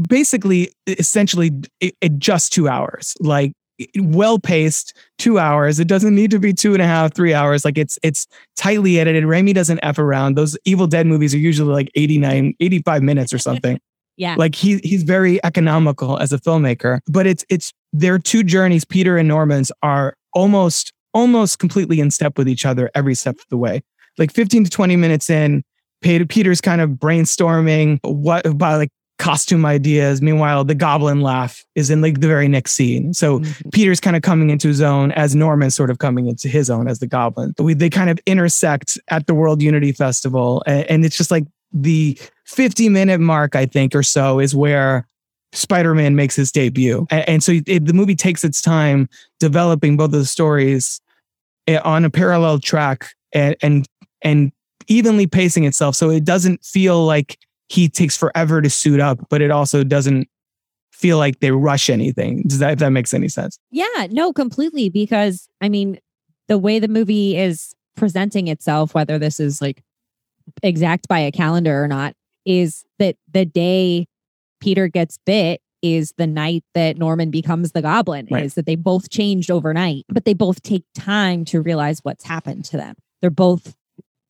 basically essentially it, it just two hours. Like well paced two hours. It doesn't need to be two and a half three hours. Like it's it's tightly edited. Raimi doesn't f around. Those evil dead movies are usually like 89 85 minutes or something yeah like he he's very economical as a filmmaker but it's it's their two journeys peter and norman's are almost almost completely in step with each other every step of the way like 15 to 20 minutes in Peter's kind of brainstorming what about like costume ideas. Meanwhile, the goblin laugh is in like the very next scene. So mm-hmm. Peter's kind of coming into his own as Norman's sort of coming into his own as the goblin. We, they kind of intersect at the World Unity Festival. And, and it's just like the 50 minute mark, I think, or so is where Spider-Man makes his debut. And, and so it, the movie takes its time developing both of the stories eh, on a parallel track and, and, and evenly pacing itself. So it doesn't feel like he takes forever to suit up, but it also doesn't feel like they rush anything. Does that if that makes any sense? Yeah, no, completely. Because I mean, the way the movie is presenting itself, whether this is like exact by a calendar or not, is that the day Peter gets bit is the night that Norman becomes the goblin, right. is that they both changed overnight, but they both take time to realize what's happened to them. They're both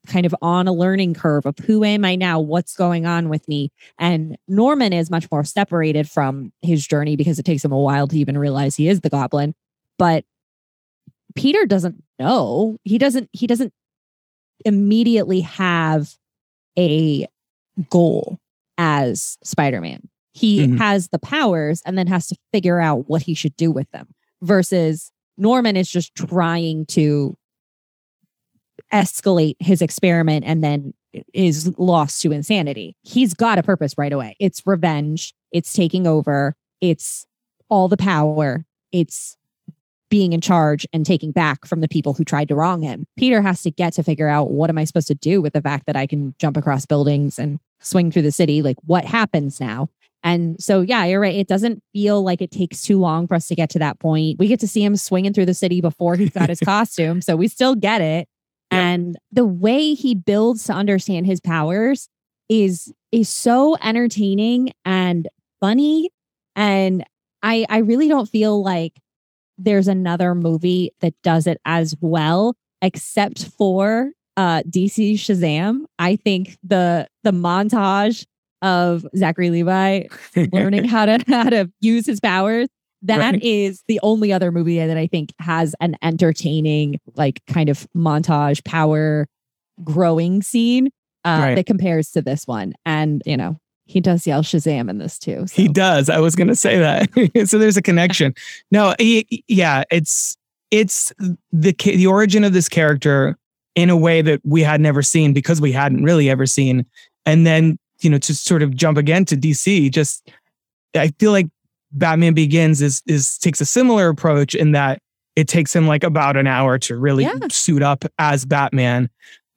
kind of on a learning curve of who am I now? What's going on with me? And Norman is much more separated from his journey because it takes him a while to even realize he is the goblin. But Peter doesn't know. He doesn't, he doesn't immediately have a goal as Spider-Man. He mm-hmm. has the powers and then has to figure out what he should do with them versus Norman is just trying to escalate his experiment and then is lost to insanity. He's got a purpose right away. It's revenge, it's taking over, it's all the power, it's being in charge and taking back from the people who tried to wrong him. Peter has to get to figure out what am I supposed to do with the fact that I can jump across buildings and swing through the city? Like, what happens now? And so, yeah, you're right. It doesn't feel like it takes too long for us to get to that point. We get to see him swinging through the city before he's got his [laughs] costume. So we still get it. And the way he builds to understand his powers is is so entertaining and funny. And I I really don't feel like there's another movie that does it as well, except for uh DC Shazam. I think the the montage of Zachary Levi [laughs] learning how to how to use his powers that right. is the only other movie that I think has an entertaining, like kind of montage power growing scene uh, right. that compares to this one. And, you know, he does yell Shazam in this too. So. He does. I was going to say that. [laughs] so there's a connection. [laughs] No, he, yeah, it's, it's the, the origin of this character in a way that we had never seen because we hadn't really ever seen. And then, you know, to sort of jump again to DC, just, I feel like Batman Begins is is takes a similar approach in that it takes him like about an hour to really yeah. suit up as Batman.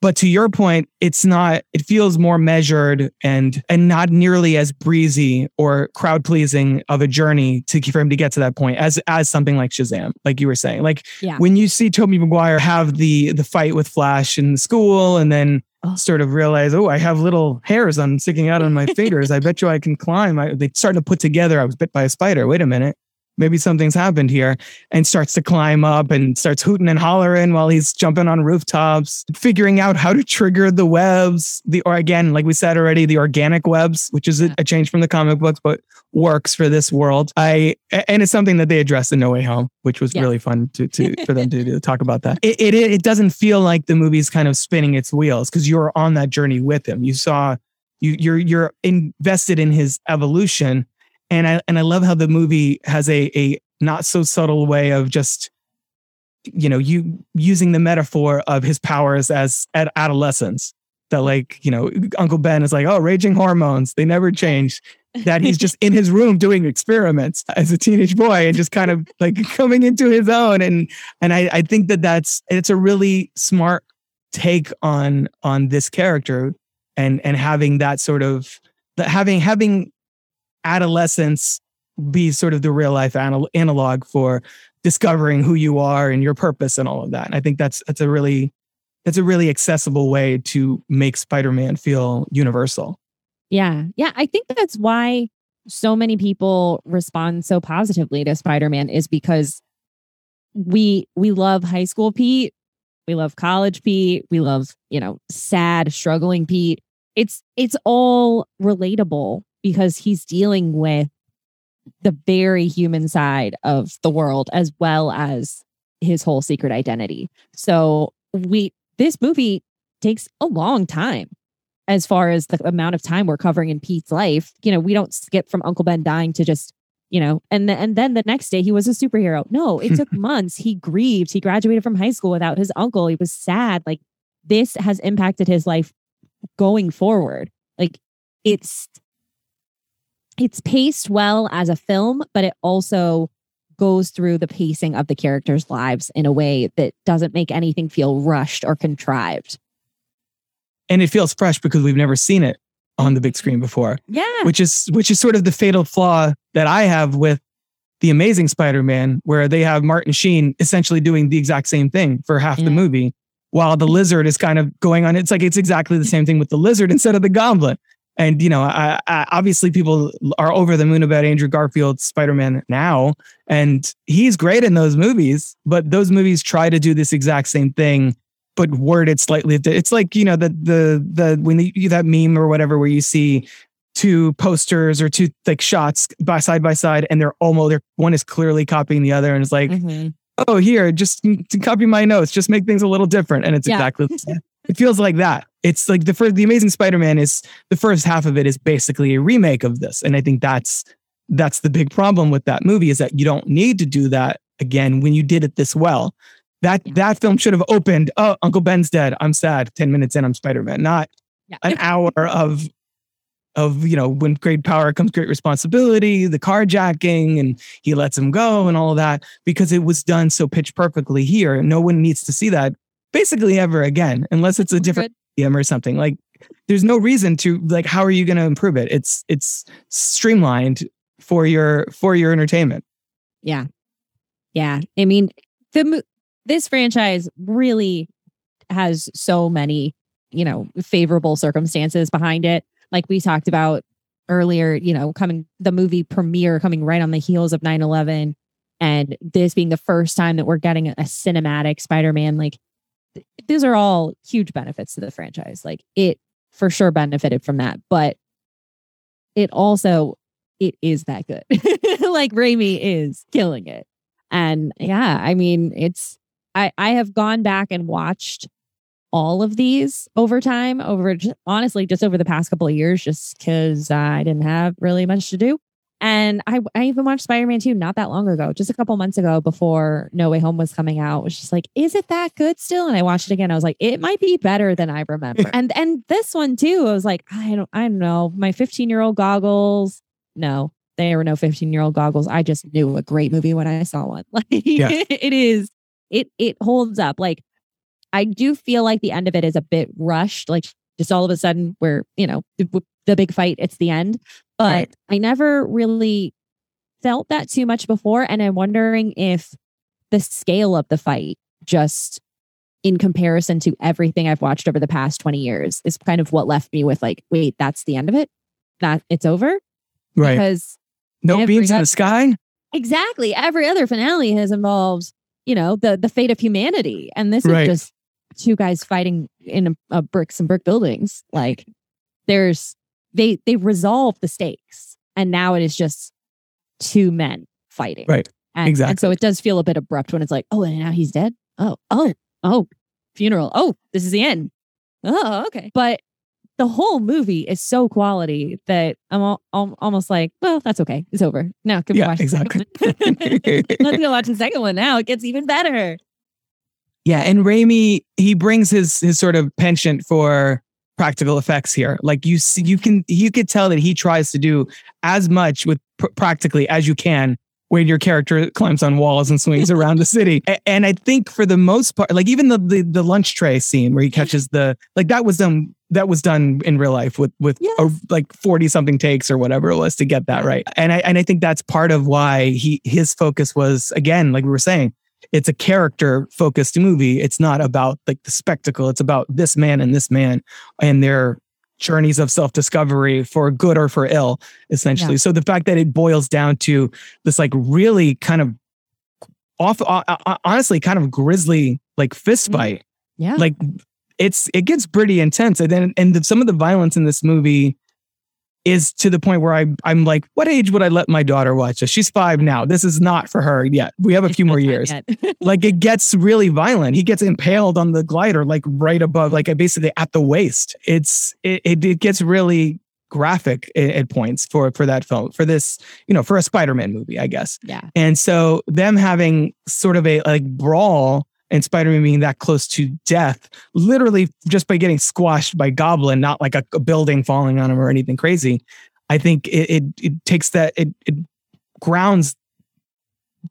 But to your point, it's not, it feels more measured and and not nearly as breezy or crowd pleasing of a journey to for him to get to that point as as something like Shazam, like you were saying. Like yeah. when you see Tobey Maguire have the the fight with Flash in school and then oh. sort of realize, oh, I have little hairs on sticking out on my [laughs] fingers. I bet you I can climb. I, they starting to put together. I was bit by a spider. Wait a minute. Maybe something's happened here and starts to climb up and starts hooting and hollering while he's jumping on rooftops figuring out how to trigger the webs the or again like we said already the organic webs which is a, a change from the comic books but works for this world. I and it's something that they addressed in no way home which was Yeah. really fun to, to [laughs] for them to, to talk about that. It, it it doesn't feel like the movie's kind of spinning its wheels because you're on that journey with him. You saw you you're you're invested in his evolution and I and I love how the movie has a a not so subtle way of just you know you using the metaphor of his powers as at adolescence that like you know Uncle Ben is like oh raging hormones they never change. That he's just in his room doing experiments as a teenage boy and just kind of like [laughs] coming into his own. And and I I think that that's it's a really smart take on on this character and and having that sort of having having adolescence be sort of the real life anal- analog for discovering who you are and your purpose and all of that. And I think that's that's a really that's a really accessible way to make Spider-Man feel universal. Yeah. Yeah. I think that's why so many people respond so positively to Spider-Man is because we we love high school Pete. We love college Pete. We love, you know, sad, struggling Pete. It's it's all relatable because he's dealing with the very human side of the world as well as his whole secret identity. So we this movie takes a long time as far as the amount of time we're covering in Pete's life. You know, we don't skip from Uncle Ben dying to just, you know, and the, and then the next day he was a superhero. No, it [laughs] took months. He grieved. He graduated from high school without his uncle. He was sad. Like this has impacted his life going forward. Like it's it's paced well as a film, but it also goes through the pacing of the characters' lives in a way that doesn't make anything feel rushed or contrived. And it feels fresh because we've never seen it on the big screen before. Yeah. which is which is sort of the fatal flaw that I have with the Amazing Spider-Man, where they have Martin Sheen essentially doing the exact same thing for half Yeah. the movie, while the lizard is kind of going on. It's like it's exactly the same thing with the lizard instead of the goblin. And you know, I, I, obviously people are over the moon about Andrew Garfield's Spider-Man now, and he's great in those movies. But those movies try to do this exact same thing, but word it slightly. It's like you know the the the when you that meme or whatever where you see two posters or two like shots by side by side, and they're almost they're one is clearly copying the other, and it's like Mhm. oh here just to copy my notes just make things a little different and it's Yeah. exactly [laughs] the same. It feels like that. It's like the first the amazing spider-man is the first half of it is basically a remake of this. And i think that's that's the big problem with that movie is that you don't need to do that again when you did it this well. That that film should have opened oh uncle ben's dead. I'm sad. 10 minutes in i'm spider-man. Not Yeah. an hour of of you know when great power comes great responsibility the carjacking and he lets him go and all of that because it was done so pitch perfectly here. No one needs to see that basically ever again unless it's a different medium or something like there's no reason to like how are you going to improve it it's it's streamlined for your for your entertainment Yeah. Yeah. I mean, the this franchise really has so many, you know, favorable circumstances behind it. Like we talked about earlier, you know, coming the movie premiere coming right on the heels of 9/11 and this being the first time that we're getting a cinematic Spider-Man like th- these are all huge benefits to the franchise. Like it for sure benefited from that, but it also it is that good. [laughs] like Raimi is killing it. And yeah, I mean, it's I I have gone back and watched all of these over time, over honestly just over the past couple of years, just because uh, I didn't have really much to do. And I I even watched Spider Man 2 not that long ago, just a couple months ago before No Way Home was coming out. It was just like, is it that good still? And I watched it again. I was like, it might be better than I remember. [laughs] and and this one too, I was like, I don't I don't know. My 15 year old goggles. No, there were no 15 year old goggles. I just knew a great movie when I saw one. [laughs] Like Yeah. [laughs] it is, it it holds up. Like I do feel like the end of it is a bit rushed. Like just all of a sudden we're, you know, the, big fight, it's the end. But Right. I never really felt that too much before. And I'm wondering if the scale of the fight just in comparison to everything I've watched over the past 20 years is kind of what left me with like, wait, that's the end of it? That it's over? right Because no beams in the sky exactly. Every other finale has involved, you know, the the fate of humanity, and this Right. is just two guys fighting in a, a bricks and brick buildings. Like there's they they resolve the stakes, and now it is just two men fighting. Right. And, Exactly. And so it does feel a bit abrupt when it's like, oh, and now he's dead. Oh, oh, oh, funeral. Oh, this is the end. Oh, okay. But the whole movie is so quality that I'm al- al- almost like, well, that's okay. It's over. Now can we Yeah, watch the second one? Let's go watch the second one now. It gets even better. Yeah, and Raimi he brings his his sort of penchant for practical effects here. Like you see, you can you could tell that he tries to do as much with pr- practically as you can when your character climbs on walls and swings [laughs] around the city. A- And I think for the most part, like even the, the the lunch tray scene where he catches the like that was done that was done in real life with with Yes. a, like 40 something takes or whatever it was to get that right. And I and I think that's part of why he his focus was again like we were saying it's a character focused movie. It's not about like the spectacle. It's about this man and this man and their journeys of self discovery for good or for ill, essentially. Yeah. So the fact that it boils down to this like really kind of off, uh, uh, honestly, kind of grisly like fist Mhm. fight, Yeah. like it's it gets pretty intense. And then and the, some of the violence in this movie is to the point where I I'm like, what age would I let my daughter watch this? She's five now. This is not for her yet. We have a few more years [laughs] like it gets really violent. He gets impaled on the glider, like right above, like uh, basically at the waist. It's it it, it gets really graphic at, at points for for that film for this you know for a Spider-Man movie, I guess. yeah. And so them having sort of a like brawl and Spider-Man being that close to death, literally just by getting squashed by Goblin, not like a, a building falling on him or anything crazy. I think it it, it takes that it it grounds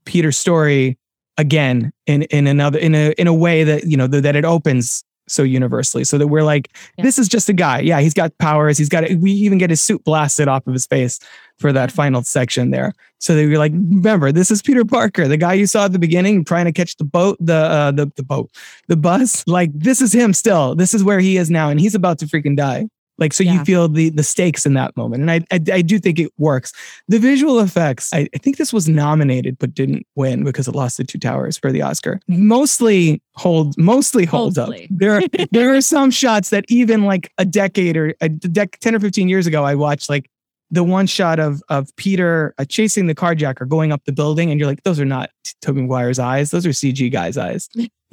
Peter's story again in in another in a in a way that you know that, that it opens so universally so that we're like Yeah. this is just a guy. Yeah he's got powers he's got we even get his suit blasted off of his face for that final section there. So that we're like remember this is peter parker the guy you saw at the beginning trying to catch the boat the uh the, the boat the bus. Like this is him still. This is where he is now and he's about to freaking die like so Yeah. you feel the the stakes in that moment and I, I i do think it works. The visual effects I, I think this was nominated but didn't win because it lost the two towers for the oscar. Mostly hold mostly holds up. There [laughs] there are some shots that even like a decade or a dec 10 or 15 years ago i watched like the one shot of of peter uh, chasing the carjacker going up the building and you're like those are not Tobey Maguire's eyes those are cg guys eyes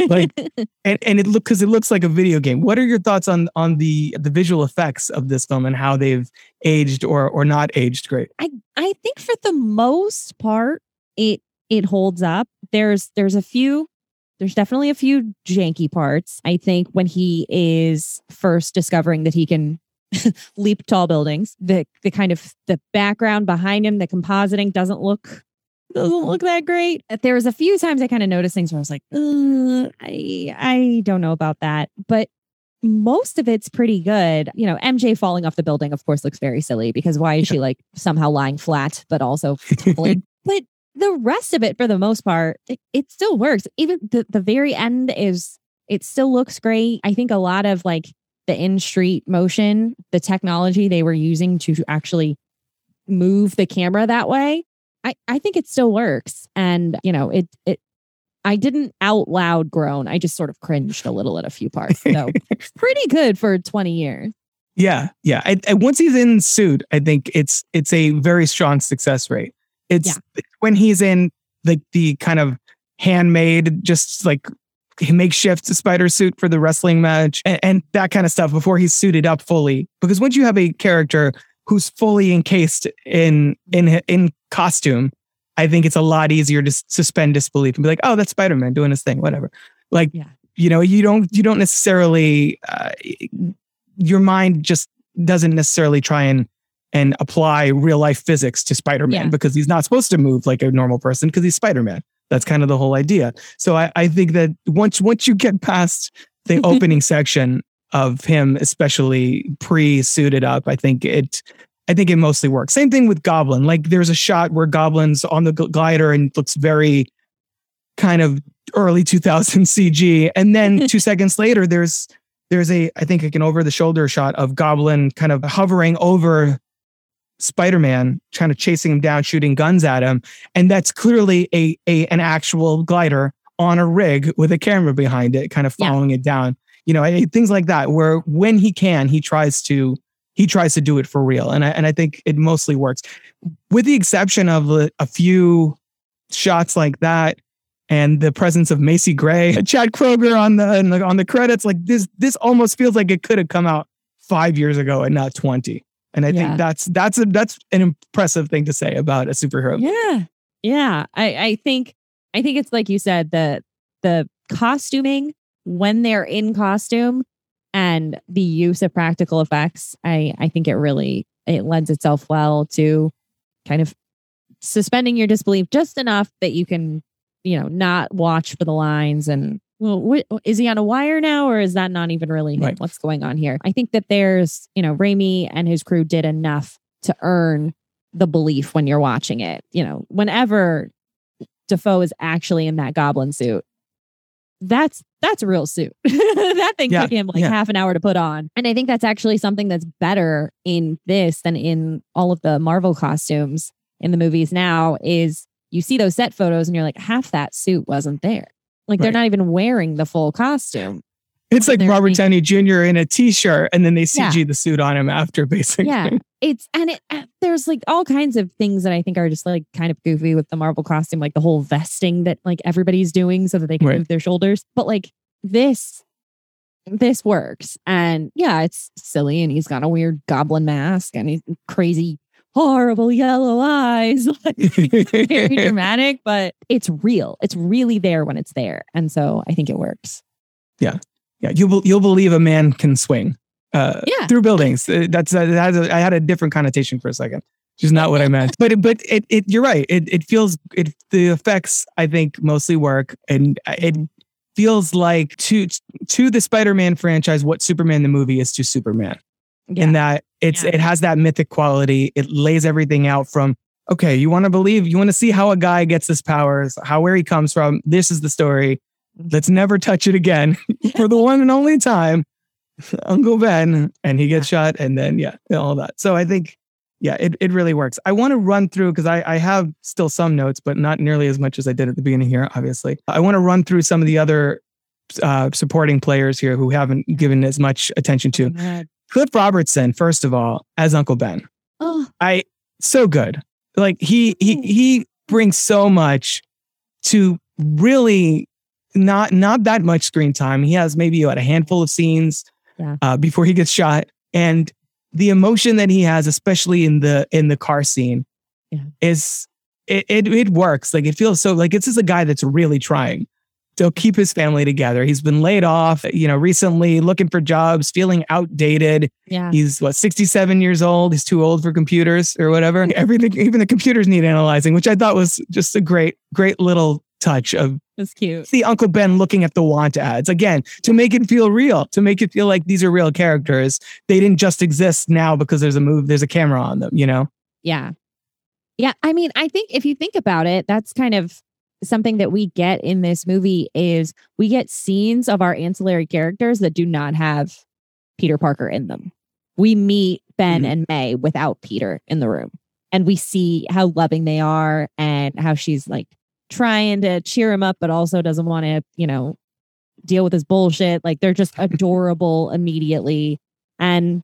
like [laughs] and, and it look because it looks like a video game what are your thoughts on on the the visual effects of this film and how they've aged or or not aged great I I think for the most part it it holds up. There's there's a few there's definitely a few janky parts. I think when he is first discovering that he can [laughs] leap tall buildings, the the kind of the background behind him, the compositing doesn't look doesn't look that great. There was a few times I kind of noticed things where I was like, I I don't know about that, but most of it's pretty good. You know, MJ falling off the building, of course, looks very silly because why is she like somehow lying flat, but also [laughs] tumbling? but the rest of it, for the most part, it, it still works. Even the, the very end is, it still looks great. I think a lot of like the in street motion, the technology they were using to actually move the camera that way, I, I think it still works. And, you know, it, it, I didn't out loud groan. I just sort of cringed a little at a few parts. So [laughs] pretty good for 20 years. Yeah, yeah. I, I, once he's in suit, I think it's it's a very strong success rate. It's Yeah. when he's in like the kind of handmade, just like makeshift spider suit for the wrestling match and, and that kind of stuff before he's suited up fully. Because once you have a character who's fully encased in in in costume, I think it's a lot easier to suspend disbelief and be like, "Oh, that's Spider Man doing his thing, whatever." Like, Yeah. you know, you don't you don't necessarily uh, your mind just doesn't necessarily try and and apply real life physics to Spider-Man Yeah. because he's not supposed to move like a normal person because he's Spider-Man. That's kind of the whole idea. So I, I think that once once you get past the mm-hmm. opening section of him, especially pre-suited up, I think it I think it mostly works. Same thing with Goblin. Like there's a shot where Goblin's on the glider and looks very kind of early 2000 CG. And then [laughs] two seconds later, there's there's a I think like an over the shoulder shot of Goblin kind of hovering over Spider-Man kind of chasing him down, shooting guns at him, and that's clearly a, a an actual glider on a rig with a camera behind it, kind of Yeah. following it down. You know, things like that, where when he can, he tries to he tries to do it for real, and I and I think it mostly works, with the exception of a, a few shots like that and the presence of Macy Gray, [laughs] Chad Kroeger on the, on the on the credits. Like this, this almost feels like it could have come out five years ago and not twenty. And I Yeah. think that's that's a that's an impressive thing to say about a superhero. Yeah. Yeah. I, I think I think it's like you said, the the costuming when they're in costume and the use of practical effects, I, I think it really it lends itself well to kind of suspending your disbelief just enough that you can, you know, not watch for the lines and well, what, is he on a wire now, or is that not even really? Right. What's going on here? I think that there's, you know, Raimi and his crew did enough to earn the belief when you're watching it. You know, whenever Dafoe is actually in that goblin suit, that's that's a real suit. [laughs] that thing Yeah, took him like yeah. half an hour to put on. And I think that's actually something that's better in this than in all of the Marvel costumes in the movies now is you see those set photos and you're like, half that suit wasn't there. Like they're not even wearing the full costume. It's like They're Robert Downey Jr. in a t-shirt, and then they Yeah. CG the suit on him after, basically. Yeah. It's and it uh, there's like all kinds of things that I think are just like kind of goofy with the Marvel costume, like the whole vesting that like everybody's doing so that they can Right. move their shoulders. But like this this works. And yeah, it's silly and he's got a weird goblin mask and he's crazy horrible yellow eyes. [laughs] Like very [laughs] dramatic, but it's real. It's really there when it's there. And so I think it works. yeah, Yeah. you'll you'll believe a man can swing uh, Yeah. through buildings. Uh, That's that has a, I had a different connotation for a second, which is not what I meant. But but it, it you're right. It it feels it the effects I think mostly work, and it feels like to to the Spider-Man franchise what Superman the movie is to Superman. Yeah. in that it's Yeah. it has that mythic quality. It lays everything out from okay, you want to believe, you want to see how a guy gets his powers, how where he comes from. This is the story. Let's never touch it again [laughs] [laughs] for the one and only time. Uncle Ben, and he gets shot, and then yeah, all that. So I think yeah, it, it really works. I want to run through because I, I have still some notes, but not nearly as much as I did at the beginning here, obviously. I want to run through some of the other uh, supporting players here who haven't given as much attention to. Cliff Robertson, first of all, as Uncle Ben. Oh, I so good. Like he he he brings so much to really not not that much screen time. He has maybe what a handful of scenes Yeah. uh, before he gets shot, and the emotion that he has, especially in the in the car scene, Yeah. is it, it it works. Like it feels so like this is a guy that's really trying to keep his family together. He's been laid off, you know, recently, looking for jobs, feeling outdated. yeah. He's what 67 years old. He's too old for computers or whatever. Everything, even the computers need analyzing, which I thought was just a great, great little touch of That's cute. see Uncle Ben looking at the want ads again to make it feel real, to make it feel like these are real characters. They didn't just exist now because there's a move, there's a camera on them, you know? Yeah. Yeah. I mean, I think if you think about it, that's kind of something that we get in this movie is we get scenes of our ancillary characters that do not have Peter Parker in them. We meet Ben Mhm. and May without Peter in the room. And we see how loving they are and how she's like trying to cheer him up, but also doesn't want to, you know, deal with his bullshit. Like they're just [laughs] adorable immediately. And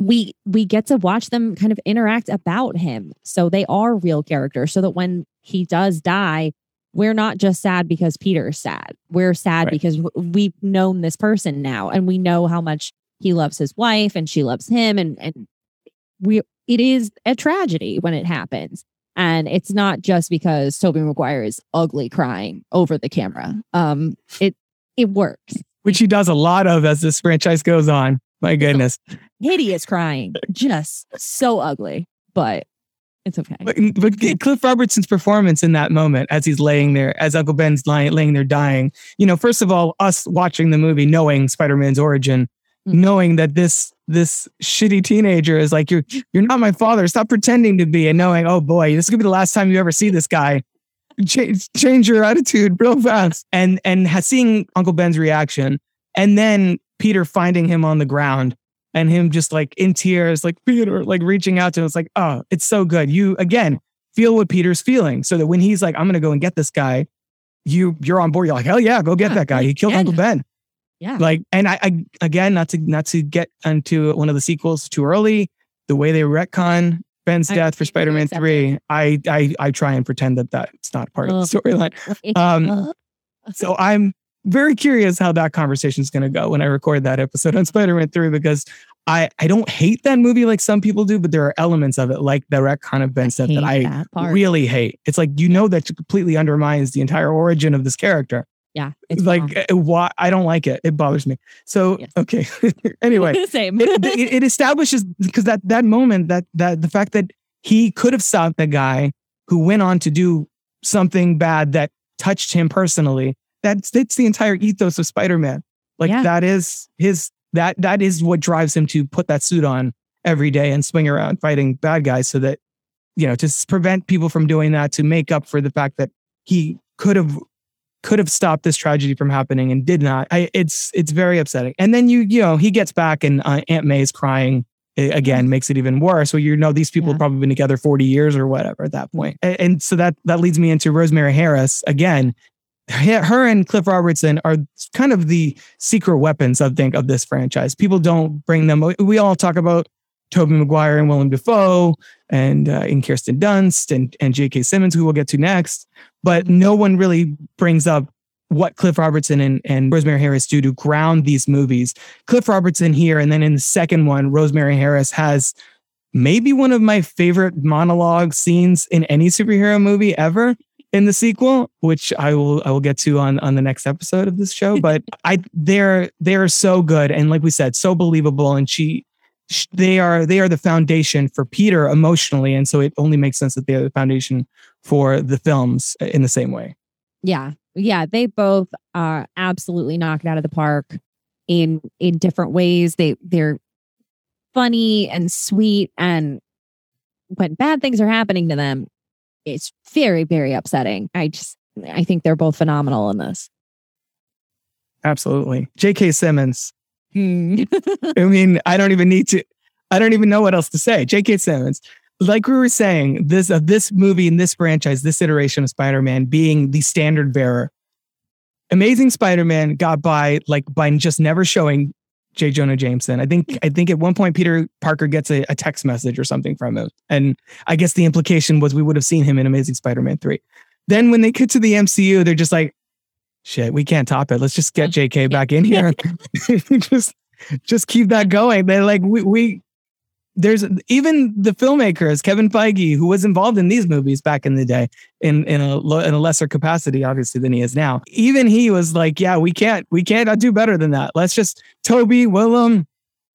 we we get to watch them kind of interact about him so they are real characters so that when he does die we're not just sad because peter's sad we're sad Right. because we've known this person now and we know how much he loves his wife and she loves him and and we it is a tragedy when it happens and it's not just because tobey maguire is ugly crying over the camera um it it works Which he does a lot of as this franchise goes on. My goodness. hideous crying just so ugly but it's okay But, but Cliff Robertson's performance in that moment as he's laying there, as Uncle Ben's lying, laying there dying, you know, first of all, us watching the movie, knowing Spider-Man's origin, Mhm. knowing that this this shitty teenager is like, you're you're not my father. Stop pretending to be, and knowing, oh boy, this could be the last time you ever see this guy. Change change your attitude real fast. And and seeing Uncle Ben's reaction, and then Peter finding him on the ground and him just like in tears, like Peter, [laughs] like reaching out to him. It's like, oh, it's so good. You again feel what Peter's feeling, so that when he's like, I'm gonna go and get this guy, you you're on board. You're like, hell yeah, go get Yeah, that guy. He killed yeah. Uncle Ben. Yeah. Like, and I, I again, not to not to get into one of the sequels too early, the way they retcon Ben's I death for Spider-Man Three, I, I I try and pretend that that's not part of the storyline. [laughs] Um, So I'm very curious how that conversation is going to go when I record that episode on Spider-Man 3 because I, I don't hate that movie like some people do, but there are elements of it like the retcon of Ben Step that I that really hate. It's like you know that completely undermines the entire origin of this character. yeah. It's like wrong. uh, why I don't like it. It bothers me. So Yes. okay. [laughs] anyway, [laughs] same. it, it, it establishes because that that moment that that the fact that he could have stopped the guy who went on to do something bad that touched him personally that's that's the entire ethos of spider-man like Yeah. that is his that that is what drives him to put that suit on every day and swing around fighting bad guys so that you know to prevent people from doing that to make up for the fact that he could have could have stopped this tragedy from happening and did not. I, it's it's very upsetting. And then you you know he gets back and uh, Aunt May's crying again makes it even worse. So you know these people Yeah. have probably been together forty years or whatever at that point. A- And, so that that leads me into Rosemary Harris again. Her and Cliff Robertson are kind of the secret weapons, I think, of this franchise. People don't bring them. We all talk about Tobey Maguire and Willem Dafoe and uh, and Kirsten Dunst and and J.K. Simmons, who we'll get to next. But no one really brings up what Cliff Robertson and, and Rosemary Harris do to ground these movies. Cliff Robertson here, and then in the second one, Rosemary Harris has maybe one of my favorite monologue scenes in any superhero movie ever in the sequel, which I will I will get to on on the next episode of this show. But [laughs] I they're they're so good and like we said, so believable. And she sh- they are they are the foundation for Peter emotionally, and so it only makes sense that they are the foundation for the films in the same way. Yeah. Yeah. They both are absolutely knocked out of the park in in different ways. They they're funny and sweet and when bad things are happening to them, it's very, very upsetting. I just I think they're both phenomenal in this. Absolutely, J.K. Simmons. Hmm. [laughs] I mean, I don't even need to. I don't even know what else to say. J.K. Simmons, like we were saying, this of this movie and this franchise, this iteration of Spider-Man being the standard bearer. Amazing Spider-Man got by like by just never showing J. Jonah Jameson. I think I think at one point Peter Parker gets a, a text message or something from him, and I guess the implication was we would have seen him in Amazing Spider-Man three. Then when they get to the MCU, they're just like, "Shit, we can't top it. Let's just get mm-hmm. J.K. back in here. [laughs] [laughs] just just keep that going." They're like, "We we." There's even the filmmakers, Kevin Feige, who was involved in these movies back in the day, in in a in a lesser capacity, obviously, than he is now. Even he was like, "Yeah, we can't we can't do better than that. Let's just Tobey, Willem,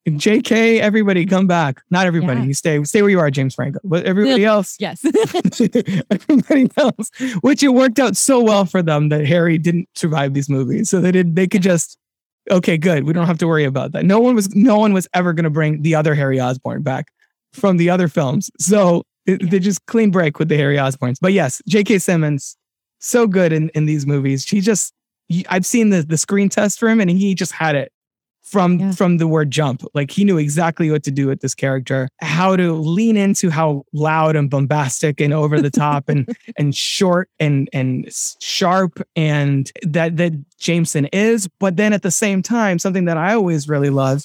J.K. Everybody come back. Not everybody. Yeah. You stay stay where you are, James Franco. But everybody else, yes. [laughs] [laughs] everybody else, which it worked out so well for them that Harry didn't survive these movies. So they did. They could just okay, good. We don't have to worry about that. No one was no one was ever going to bring the other Harry Osborn back from the other films. So it, they just clean break with the Harry Osborns. But yes, J.K. Simmons, so good in in these movies. She just I've seen the the screen test for him, and he just had it from Yeah. from the word jump. Like he knew exactly what to do with this character, how to lean into how loud and bombastic and over the top and [laughs] and short and and sharp and that that Jameson is. But then at the same time, something that I always really love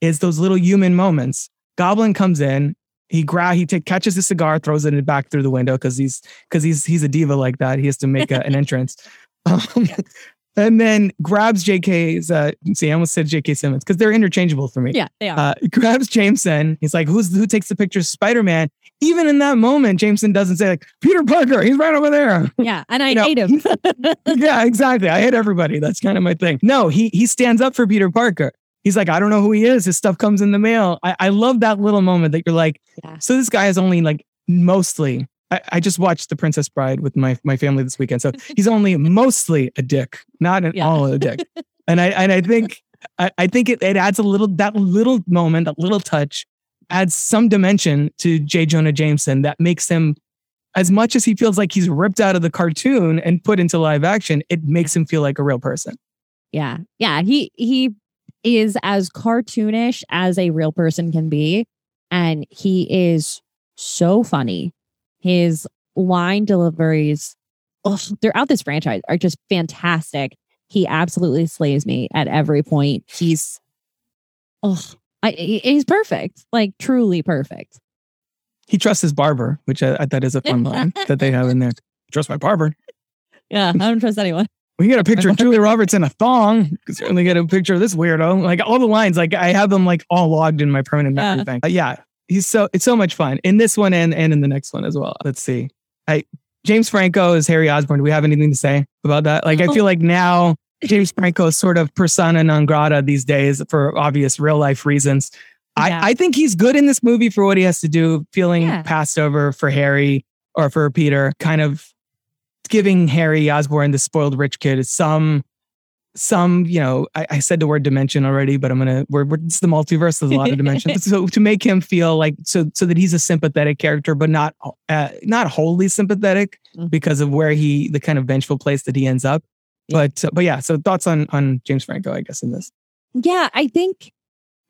is those little human moments. Goblin comes in. He grab he take, catches a cigar, throws it back through the window because he's because he's he's a diva like that. He has to make a, an [laughs] entrance. Um, and then grabs JK's. Uh, see, I almost said JK Simmons because they're interchangeable for me. yeah, they are. Uh, grabs Jameson. He's like, "Who's who takes the picture? Spider Man." Even in that moment, Jameson doesn't say like Peter Parker. He's right over there. yeah. And I you know, hate him. [laughs] yeah, exactly. I hate everybody. That's kind of my thing. No, he he stands up for Peter Parker. He's like, I don't know who he is. His stuff comes in the mail. I, I love that little moment that you're like, Yeah. so this guy is only like mostly. I, I just watched The Princess Bride with my my family this weekend. So [laughs] he's only mostly a dick, not at Yeah. all a dick. [laughs] And I and I think I, I think it, it adds a little that little moment, that little touch adds some dimension to J. Jonah Jameson that makes him as much as he feels like he's ripped out of the cartoon and put into live action, it makes him feel like a real person. Yeah. Yeah. He he is as cartoonish as a real person can be. And he is so funny. His line deliveries ugh, throughout this franchise are just fantastic. He absolutely slays me at every point. He's, oh, I, he's perfect, like truly perfect. He trusts his barber, which I, I thought is a fun line [laughs] that they have in there. Trust my barber. Yeah, I don't trust anyone. We get a picture of Julia Roberts in a thong. Certainly get a picture of this weirdo. Like all the lines, like I have them like all logged in my permanent Yeah. memory thing. Uh, yeah, he's so it's so much fun in this one and and in the next one as well. Let's see. I James Franco is Harry Osborn. Do we have anything to say about that? Like I oh. feel like now James Franco is sort of persona non grata these days for obvious real life reasons. Yeah. I, I think he's good in this movie for what he has to do, feeling Yeah. passed over for Harry or for Peter, kind of giving Harry Osborn, the spoiled rich kid, some some, you know, I, I said the word dimension already, but I'm gonna we're, we're it's the multiverse, there's a lot of dimensions. [laughs] so to make him feel like so so that he's a sympathetic character, but not uh, not wholly sympathetic Mhm. because of where he the kind of vengeful place that he ends up. But uh, but yeah, so thoughts on on James Franco, I guess, in this. Yeah, I think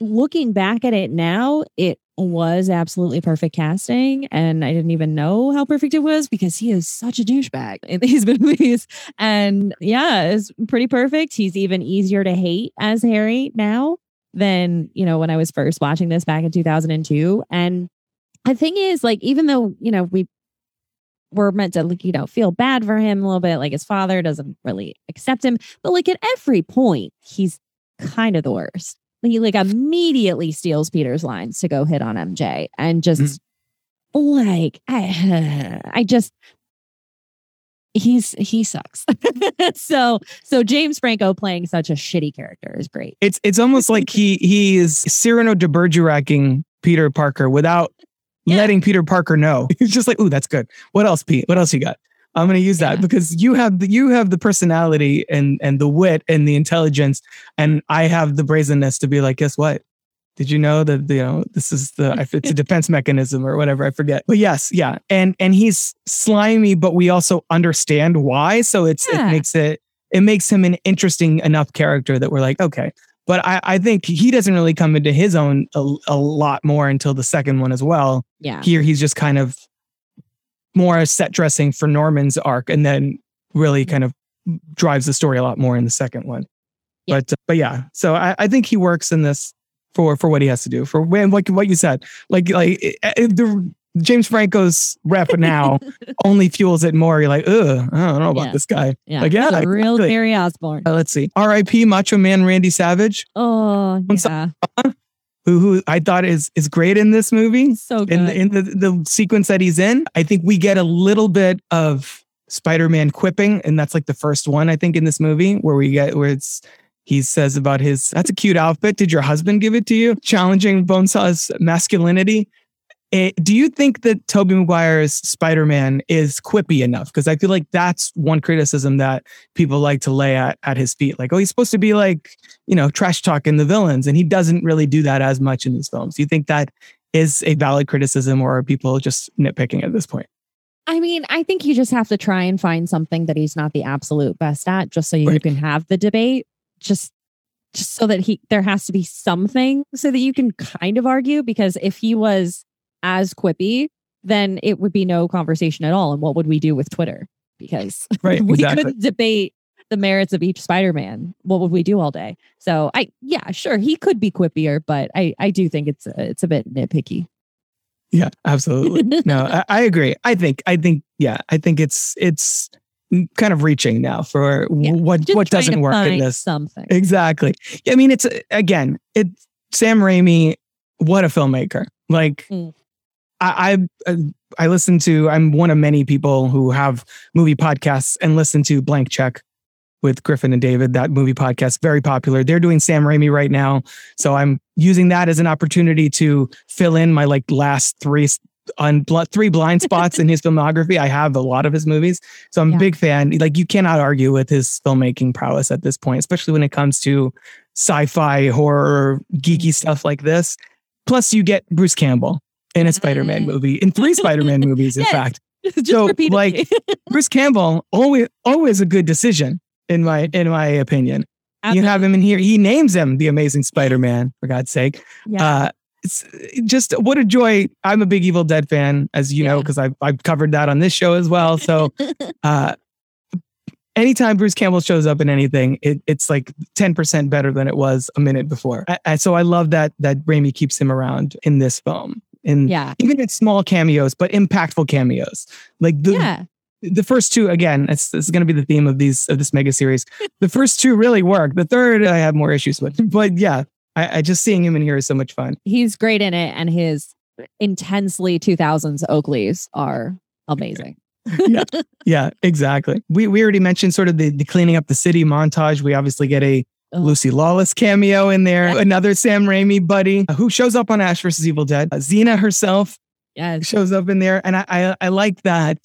looking back at it now, it was absolutely perfect casting. And I didn't even know how perfect it was because he is such a douchebag in [laughs] these movies. And yeah, it's pretty perfect. He's even easier to hate as Harry now than, you know, when I was first watching this back in 2002. And the thing is, like, even though, you know, we were meant to, like, you know, feel bad for him a little bit, like his father doesn't really accept him, but like at every point, he's kind of the worst. He like immediately steals Peter's lines to go hit on MJ and just mm. like I, [sighs] I just he's he sucks. [laughs] so so James Franco playing such a shitty character is great. It's it's almost like he he is Cyrano de Bergeracing Peter Parker without Yeah. letting Peter Parker know. [laughs] He's just like, ooh, that's good. What else, Pete? What else you got? I'm gonna use that Yeah. because you have the you have the personality and and the wit and the intelligence, and I have the brazenness to be like, guess what? Did you know that you know this is the if it's a [laughs] defense mechanism or whatever I forget. But yes, yeah, and and he's slimy, but we also understand why. So it's Yeah. it makes it it makes him an interesting enough character that we're like, okay. But I, I think he doesn't really come into his own a, a lot more until the second one as well. Yeah. Here he's just kind of more set dressing for Norman's arc, and then really kind of drives the story a lot more in the second one. Yeah. But but yeah, so I, I think he works in this for for what he has to do for when like what you said, like like eh, eh, the James Franco's rep now [laughs] only fuels it more. You're like, ugh, I don't know about Yeah. this guy. Yeah. Like, yeah, real exactly. Harry Osborn. Uh, let's see, R.I.P. Macho Man Randy Savage, Oh yeah. Who who I thought is is great in this movie. So good. in the, in the the sequence that he's in, I think we get a little bit of Spider-Man quipping, and that's like the first one I think in this movie where we get where it's he says about his that's a cute outfit. Did your husband give it to you? Challenging Bonesaw's masculinity. Eh, do you think that Tobey Maguire's Spider-Man is quippy enough? Because I feel like that's one criticism that people like to lay at at his feet. Like, oh, he's supposed to be like, you know, trash talking the villains, and he doesn't really do that as much in these films. Do you think that is a valid criticism, or are people just nitpicking at this point? I mean, I think you just have to try and find something that he's not the absolute best at, just so you Right. can have the debate. Just, just so that he there has to be something so that you can kind of argue. Because if he was as quippy, then it would be no conversation at all. And what would we do with Twitter? Because Right, [laughs] we exactly. couldn't debate the merits of each Spider-Man. What would we do all day? So I, yeah, sure, he could be quippier, but I, I do think it's a, it's a bit nitpicky. Yeah, absolutely. [laughs] no, I, I agree. I think, I think, yeah, I think it's it's kind of reaching now for Yeah, what what doesn't work in this. Something. Exactly. I mean, it's again, it Sam Raimi. What a filmmaker! Like, Mm. I, I I listen to. I'm one of many people who have movie podcasts and listen to Blank Check with Griffin and David. That movie podcast very popular. They're doing Sam Raimi right now, so I'm using that as an opportunity to fill in my like last three on bl- three blind spots in his filmography. I have a lot of his movies, so I'm Yeah. a big fan. Like you cannot argue with his filmmaking prowess at this point, especially when it comes to sci-fi, horror, geeky stuff like this. Plus, you get Bruce Campbell in a Spider-Man Mm. movie, in three Spider-Man movies, in [laughs] Yes. fact. [laughs] just So, repeatedly. like, Bruce Campbell always always a good decision in my in my opinion. You have him in here. He names him the Amazing Spider-Man, for God's sake. Yeah. Uh, it's just what a joy. I'm a big Evil Dead fan, as you know, because I've, I've covered that on this show as well. So [laughs] uh, anytime Bruce Campbell shows up in anything, it, it's like 10% better than it was a minute before. I, I- so I love that that Raimi keeps him around in this film. And yeah. even in small cameos, but impactful cameos. Like the Yeah. The first two again it's, this is going to be the theme of these of this mega series the first two really work the third i have more issues with [laughs] but yeah I, I just seeing him in here is so much fun He's great in it, and his intensely 2000s Oakleys are amazing. yeah yeah exactly we we already mentioned sort of the, the cleaning up the city montage we obviously get a Ugh. Lucy Lawless cameo in there, another Sam Raimi buddy who shows up on Ash versus Evil Dead. Uh, Xena herself Yes. shows up in there. And I, I, I like that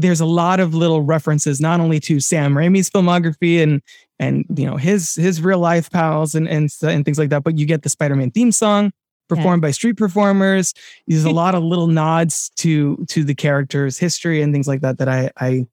there's a lot of little references, not only to Sam Raimi's filmography and, and, you know, his, his real life pals and, and, and things like that, but you get the Spider-Man theme song performed by street performers. There's a [laughs] lot of little nods to, to the character's history and things like that, that I, I,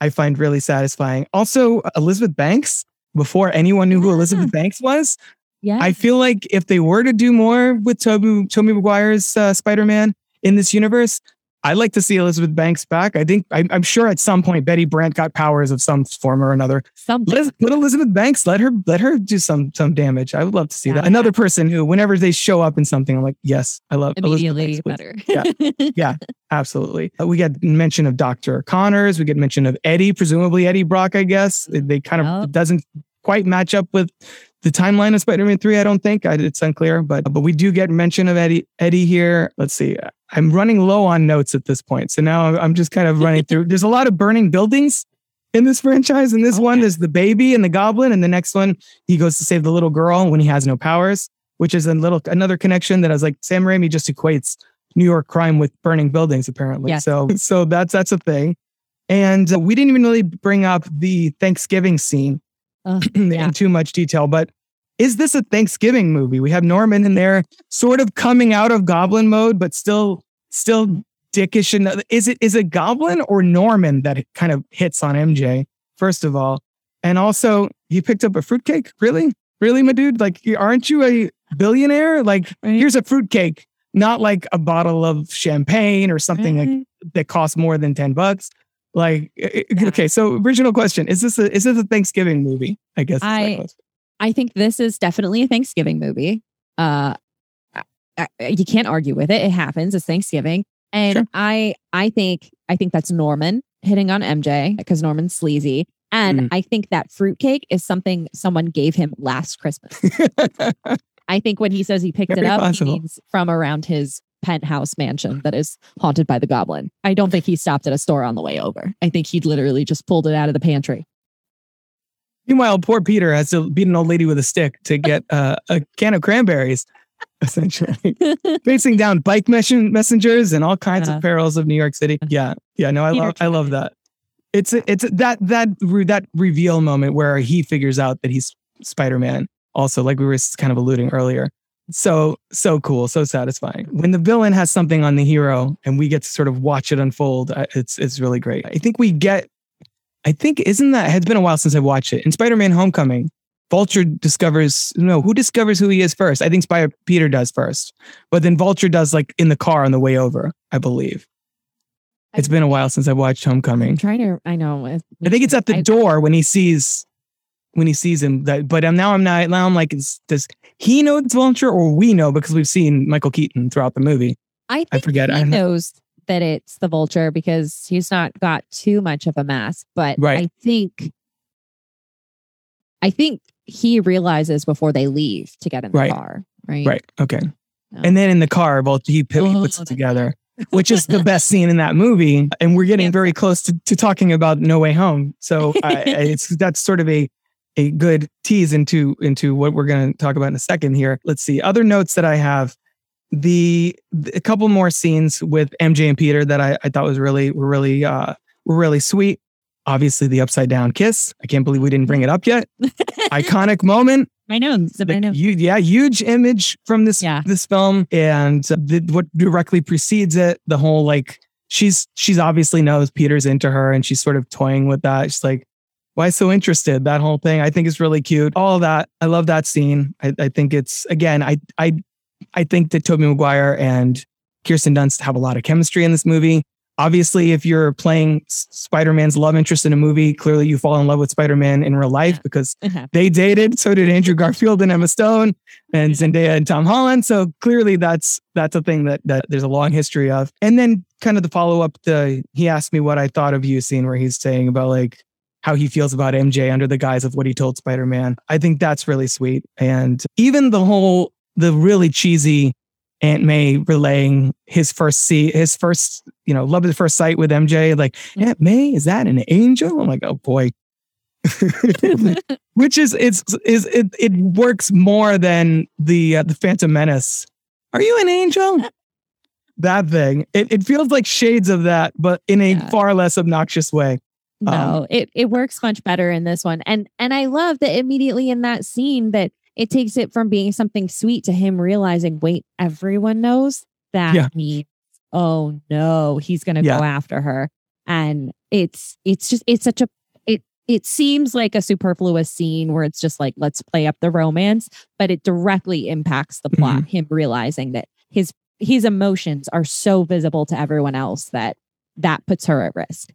I find really satisfying. Also, Elizabeth Banks, before anyone knew who Elizabeth Banks was, Yeah. I feel like if they were to do more with Toby, Tobey Maguire's uh, Spider-Man in this universe, I'd like to see Elizabeth Banks back. I think I'm, I'm sure at some point Betty Brant got powers of some form or another. Something. Let, let Elizabeth Banks let her let her do some some damage. I would love to see that. Yeah. Another person who, whenever they show up in something, I'm like, yes, I love Elizabeth Immediately Banks, better. Yeah. [laughs] Yeah, absolutely. Uh, we get mention of Dr. Connors. We get mention of Eddie, presumably Eddie Brock, I guess. They- kind of Yep. doesn't quite match up with the timeline of Spider-Man 3, I don't think. I, it's unclear, but but we do get mention of Eddie Eddie here. Let's see. I'm running low on notes at this point. So now I'm- just kind of running through. There's a lot of burning buildings in this [laughs] franchise. In this one, Okay. there's the baby and the goblin, and the next one, he goes to save the little girl when he has no powers, which is a little another connection that I was like, Sam Raimi just equates New York crime with burning buildings, apparently. Yes. So so that's that's a thing. And uh, we didn't even really bring up the Thanksgiving scene Ugh, [clears throat] in too much detail, but is this a Thanksgiving movie? We have Norman in there, sort of coming out of goblin mode, but still still dickish. And is it is it Goblin or Norman that kind of hits on MJ? First of all, and also he picked up a fruitcake. Really, really, my dude. Like, aren't you a billionaire? Like, here's a fruitcake, not like a bottle of champagne or something like that costs more than 10 bucks. Like, eh, eh, Yeah. okay, so original question is this a is this a Thanksgiving movie? I guess. I- I think this is definitely a Thanksgiving movie. Uh, you can't argue with it. It happens. It's Thanksgiving, and Sure. I I think I think that's Norman hitting on MJ because Norman's sleazy, and Mm. I think that fruitcake is something someone gave him last Christmas. [laughs] I think when he says he picked Very it up, possible. he means from around his penthouse mansion that is haunted by the goblin. I don't think he stopped at a store on the way over. I think he'd literally just pulled it out of the pantry. Meanwhile, poor Peter has to beat an old lady with a stick to get uh, a can of cranberries, [laughs] essentially. [laughs] Facing down bike mesh- messengers and all kinds Yeah. of perils of New York City. [laughs] Yeah, yeah. No, I Peter love, I love that. It's it's that that that reveal moment where he figures out that he's Spider Man. Also, like we were kind of alluding earlier. So so cool, so satisfying. When the villain has something on the hero, and we get to sort of watch it unfold, it's it's really great. I think we get. I think isn't that it's been a while since i've watched it. In Spider-Man: Homecoming, Vulture discovers no who discovers who he is first. I think Spider Peter does first, but then Vulture does like in the car on the way over. I believe. It's been a while since I watched Homecoming. I'm trying to. I know. I think it's at the I- door when he sees when he sees him. That, but I'm now I'm not now I'm like, is, does he know it's Vulture or we know because we've seen Michael Keaton throughout the movie? I, think I forget. He I'm knows that it's the vulture because he's not got too much of a mask. But Right. I think, I think he realizes before they leave to get in the Right. car. Right. Right. Okay. No. And then in the car, Vulture he, he Oh, puts it together, [laughs] which is the best scene in that movie. And we're getting Yeah. very close to, to talking about No Way Home. So [laughs] I, I- it's that's sort of a a good tease into into what we're going to talk about in a second here. Let's see other notes that I have. The, the- a couple more scenes with MJ and Peter that I, I thought was really were really uh were really sweet. Obviously, the upside down kiss. I can't believe we didn't bring it up yet. [laughs] Iconic moment. I know. I know. hu- yeah, huge image from this Yeah. this film, and the, what directly precedes it, the whole like she's she's obviously knows Peter's into her, and she's sort of toying with that. She's like, why so interested? That whole thing I think is really cute. All that. I love that scene. I, I think it's again, I I I think that Tobey Maguire and Kirsten Dunst have a lot of chemistry in this movie. Obviously, if you're playing Spider Man's love interest in a movie, clearly you fall in love with Spider Man in real life because they dated. So did Andrew [laughs] Garfield and Emma Stone, and Zendaya and Tom Holland. So clearly, that's that's a thing that that there's a long history of. And then, kind of the follow up, the he asked me what I thought of you scene where he's saying about like how he feels about MJ under the guise of what he told Spider Man. I think that's really sweet. And even the whole the really cheesy Aunt May relaying his first see his first, you know, love at first sight with MJ. Like, Aunt May, is that an angel? I'm like, oh boy. [laughs] Which is it's is it it works more than the uh, the Phantom Menace. Are you an angel? That thing. It it feels like shades of that, but in a yeah. far less obnoxious way. No, um, it it works much better in this one. And and I love that immediately in that scene that it takes it from being something sweet to him realizing, wait, everyone knows that yeah. means, oh no, he's going to yeah. go after her. And it's, it's just, it's such a, it, it seems like a superfluous scene where it's just like, let's play up the romance, but it directly impacts the plot. Mm-hmm. Him realizing that his, his emotions are so visible to everyone else that that puts her at risk.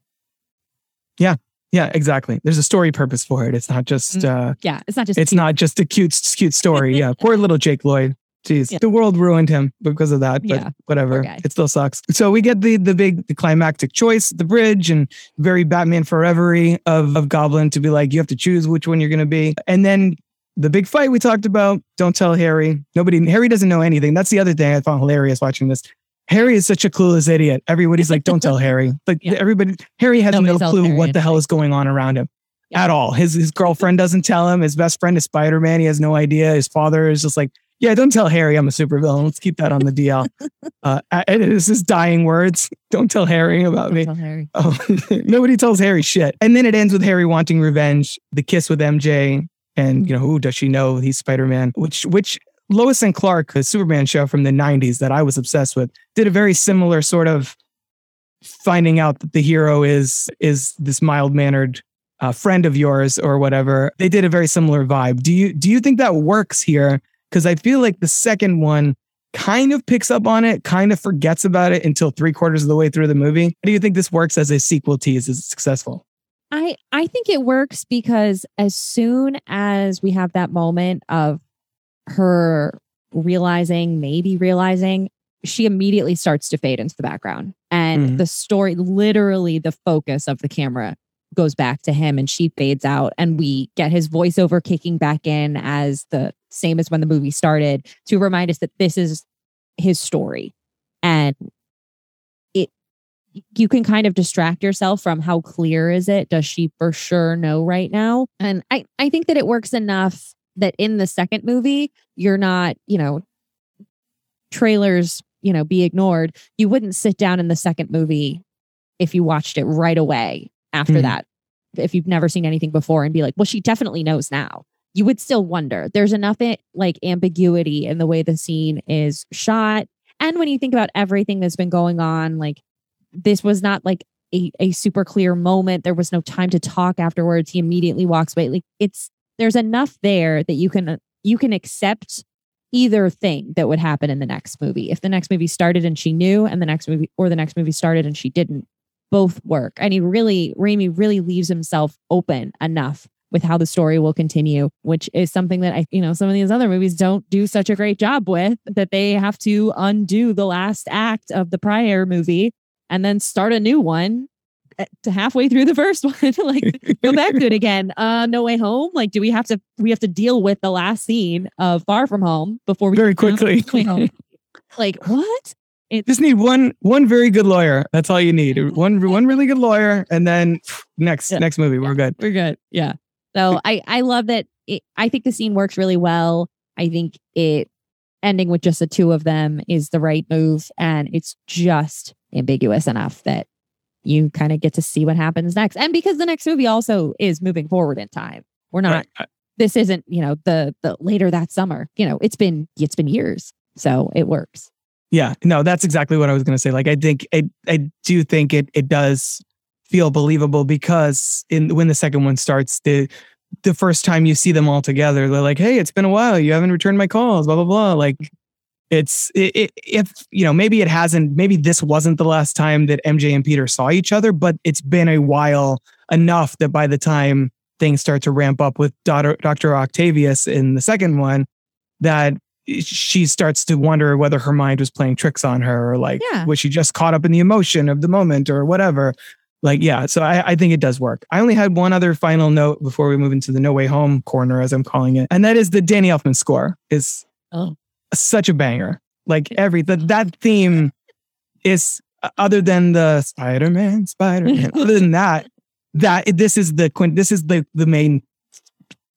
Yeah, yeah, exactly. There's a story purpose for it. It's not just mm, uh Yeah, it's not just It's cute. not just a cute cute story. Yeah. [laughs] Poor little Jake Lloyd. Jeez. Yeah. The world ruined him because of that, but yeah. whatever. It still sucks. So we get the the big the climactic choice, the bridge and very Batman forevery of of Goblin to be like you have to choose which one you're going to be. And then the big fight we talked about, don't tell Harry. Nobody Harry doesn't know anything. That's the other thing I found hilarious watching this. Harry is such a clueless idiot. Everybody's like, don't tell [laughs] Harry. Like yeah. everybody, Harry has Nobody no clue Harry what the hell is going on around him yeah. at all. His his girlfriend doesn't tell him. His best friend is Spider Man. He has no idea. His father is just like, yeah, don't tell Harry I'm a supervillain. Let's keep that on the DL. [laughs] uh, this is dying words. [laughs] Don't tell Harry about don't me. Tell Harry. Oh, nobody tells Harry shit. And then it ends with Harry wanting revenge. The kiss with MJ, and you know who does she know he's Spider Man? Which which Lois and Clark, the Superman show from the 90s that I was obsessed with, did a very similar sort of finding out that the hero is is this mild-mannered uh, friend of yours or whatever. They did a very similar vibe. Do you do you think that works here? Because I feel like the second one kind of picks up on it, kind of forgets about it until three quarters of the way through the movie. do you think this works as a sequel tease? Is it successful? I I think it works because as soon as we have that moment of her realizing, maybe realizing, she immediately starts to fade into the background. And mm-hmm. the story, literally, the focus of the camera goes back to him and she fades out. And we get his voiceover kicking back in as the same as when the movie started to remind us that this is his story. And it, you can kind of distract yourself from how clear is it? Does she for sure know right now? And I, I think that it works enough that in the second movie, you're not, you know, trailers, you know, be ignored. You wouldn't sit down in the second movie if you watched it right away after mm. that. If you've never seen anything before and be like, well, she definitely knows now. You would still wonder. There's enough it, like ambiguity in the way the scene is shot. And when you think about everything that's been going on, like this was not like a, a super clear moment. There was no time to talk afterwards. He immediately walks away. Like it's there's enough there that you can you can accept either thing that would happen in the next movie. If the next movie started and she knew, and the next movie or the next movie started and she didn't, both work. And he really, Raimi really leaves himself open enough with how the story will continue, which is something that I, you know, some of these other movies don't do such a great job with, that they have to undo the last act of the prior movie and then start a new one to halfway through the first [laughs] one like go back to it again. Uh no way home like do we have to we have to deal with the last scene of far from home before we very quickly. [laughs] Like what? It, just need one one very good lawyer. That's all you need. One one really good lawyer and then next yeah. next movie. We're good. We're good. Yeah. So i i love that it, i think the scene works really well. I think it ending with just the two of them is the right move and it's just ambiguous enough that you kind of get to see what happens next. And because the next movie also is moving forward in time. We're not right. this isn't, you know, the the later that summer. You know, it's been it's been years. So it works. Yeah. No, that's exactly what I was gonna say. Like I think I I do think it it does feel believable because in when the second one starts, the the first time you see them all together, they're like, "Hey, it's been a while. You haven't returned my calls." Blah blah blah. Like it's it, it, if you know maybe it hasn't maybe this wasn't the last time that MJ and Peter saw each other, but it's been a while enough that by the time things start to ramp up with Dr. Dr. Octavius in the second one, that she starts to wonder whether her mind was playing tricks on her or like Yeah. was she just caught up in the emotion of the moment or whatever. Like, yeah, so I, I think it does work. I only had one other final note before we move into the No Way Home corner, as I'm calling it. And that is the Danny Elfman score is Oh. Such a banger. Like every that that theme is uh, other than the Spider-Man, Spider-Man. [laughs] other than that, that this is the quint this is the the main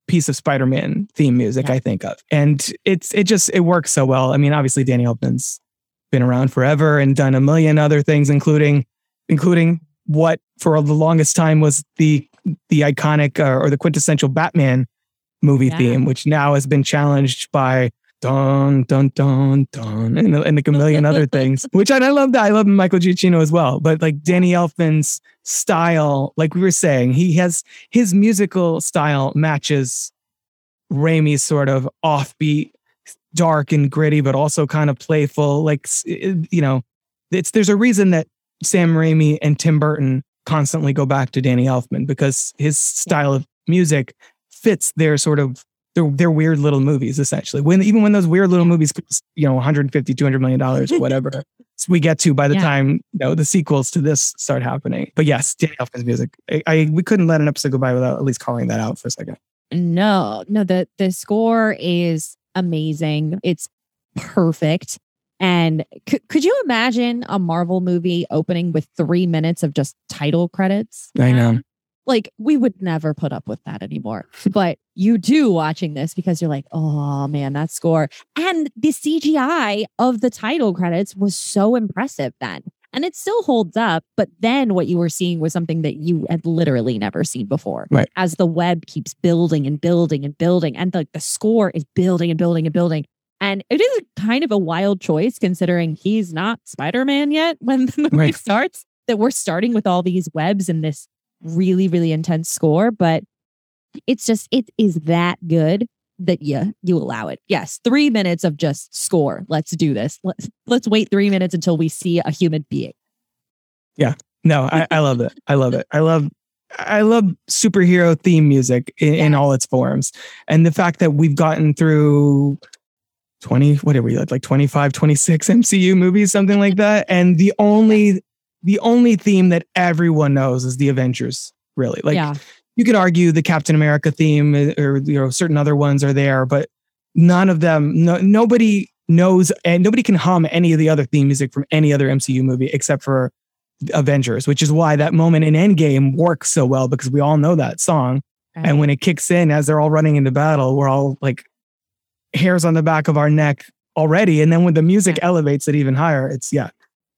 piece of Spider-Man theme music Yeah. I think of. And it's it just it works so well. I mean, obviously Danny Elfman's been around forever and done a million other things, including including what for the longest time was the the iconic uh, or the quintessential Batman movie Yeah. theme, which now has been challenged by dun dun dun dun and, and like a million other things. [laughs] Which I, I love that. I love Michael Giacchino as well. But like Danny Elfman's style, like we were saying, he has his musical style matches Raimi's sort of offbeat, dark and gritty, but also kind of playful. Like you know, it's there's a reason that Sam Raimi and Tim Burton constantly go back to Danny Elfman because his style of music fits their sort of their, their weird little movies essentially. When even when those weird little movies, cost, you know, 150, 200 million dollars or [laughs] whatever. we get to by the Yeah. time you know the sequels to this start happening. But yes, Danny Elfman's music. I, I we couldn't let an episode go by without at least calling that out for a second. No, no, the the score is amazing. It's perfect. And could could you imagine a Marvel movie opening with three minutes of just title credits? I know. Like we would never put up with that anymore. But you do watching this because you're like, oh man, that score. And the CGI of the title credits was so impressive then. And it still holds up. But then what you were seeing was something that you had literally never seen before. Right. As the web keeps building and building and building, and the, the score is building and building and building. And it is kind of a wild choice considering he's not Spider Man yet when the movie Right. starts, that we're starting with all these webs and this really, really intense score. But it's just, it is that good that you you allow it. Yes, three minutes of just score. Let's do this. Let's let's wait three minutes until we see a human being. Yeah. No, I, I love it. I love it. I love I love superhero theme music in, in all its forms. And the fact that we've gotten through 20, whatever we like, like 25, 26 MCU movies, something like that. And the only the only theme that everyone knows is the Avengers, really. Like yeah, you could argue the Captain America theme uh, or you know certain other ones are there, but none of them no, nobody knows and nobody can hum any of the other theme music from any other MCU movie except for Avengers, which is why that moment in Endgame works so well because we all know that song. And when it kicks in as they're all running into battle, we're all like hairs on the back of our neck already. And then when the music elevates it even higher, it's yeah.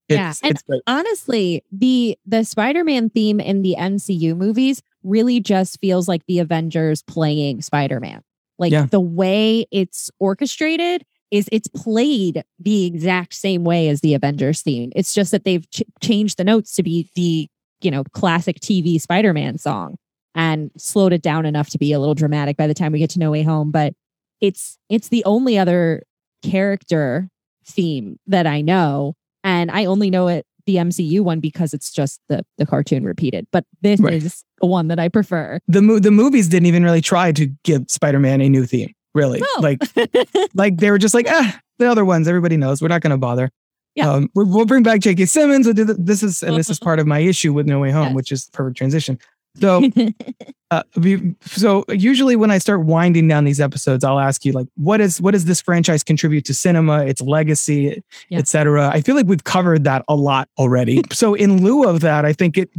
Yeah, and it's great. honestly, the the Spider-Man theme in the MCU movies really just feels like the Avengers playing Spider-Man. Like Yeah. the way it's orchestrated is it's played the exact same way as the Avengers theme. It's just that they've ch- changed the notes to be the, you know, classic TV Spider-Man song and slowed it down enough to be a little dramatic by the time we get to No Way Home, but it's it's the only other character theme that I know and I only know it the MCU one because it's just the the cartoon repeated. But this Right. is the one that I prefer. the mo- the movies didn't even really try to give Spider-Man a new theme, really. No. Like [laughs] like they were just like, ah, the other ones everybody knows. We're not going to bother. Yeah. Um, we're, we'll bring back J.K. Simmons. We'll do th- this is and this is [laughs] part of my issue with No Way Home, Yes. which is perfect transition. So [laughs] uh, we, so usually when I start winding down these episodes, I'll ask you like, what is what does this franchise contribute to cinema, its legacy, Yeah. etc. I feel like we've covered that a lot already. [laughs] so in lieu of that, I think it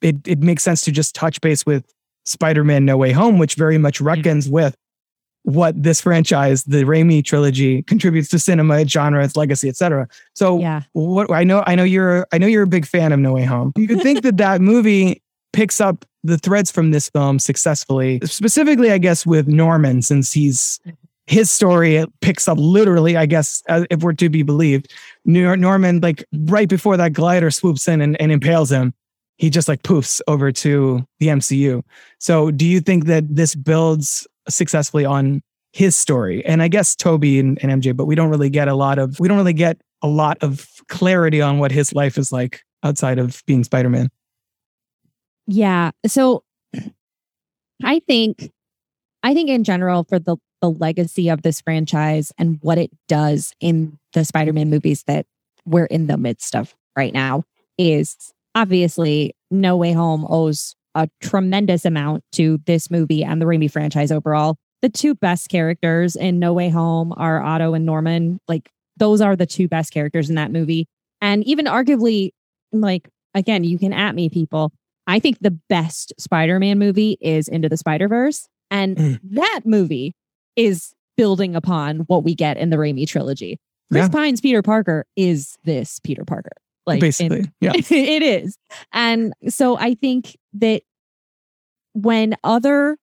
it it makes sense to just touch base with Spider-Man No Way Home, which very much reckons with what this franchise, the Raimi trilogy, contributes to cinema, its genre, its legacy, etc. So yeah. what I know, I know you're, I know you're a big fan of No Way Home. You could think that that movie picks up the threads from this film successfully, specifically, I guess, with Norman, since he's his story picks up literally, I guess, if we're to be believed. Nor- Norman, like right before that glider swoops in and, and impales him, he just like poofs over to the MCU. So do you think that this builds successfully on his story? And I guess Tobey and, and MJ, but we don't really get a lot of we don't really get a lot of clarity on what his life is like outside of being Spider-Man. Yeah. So I think I think in general for the the legacy of this franchise and what it does in the Spider-Man movies that we're in the midst of right now is obviously No Way Home owes a tremendous amount to this movie and the Raimi franchise overall. The two best characters in No Way Home are Otto and Norman. Like those are the two best characters in that movie. And even arguably, like again, you can at me people. I think the best Spider-Man movie is Into the Spider-Verse. And Mm. that movie is building upon what we get in the Raimi trilogy. Chris Yeah. Pine's Peter Parker is this Peter Parker. Like in- Basically. yeah. [laughs] it is. And so I think that when other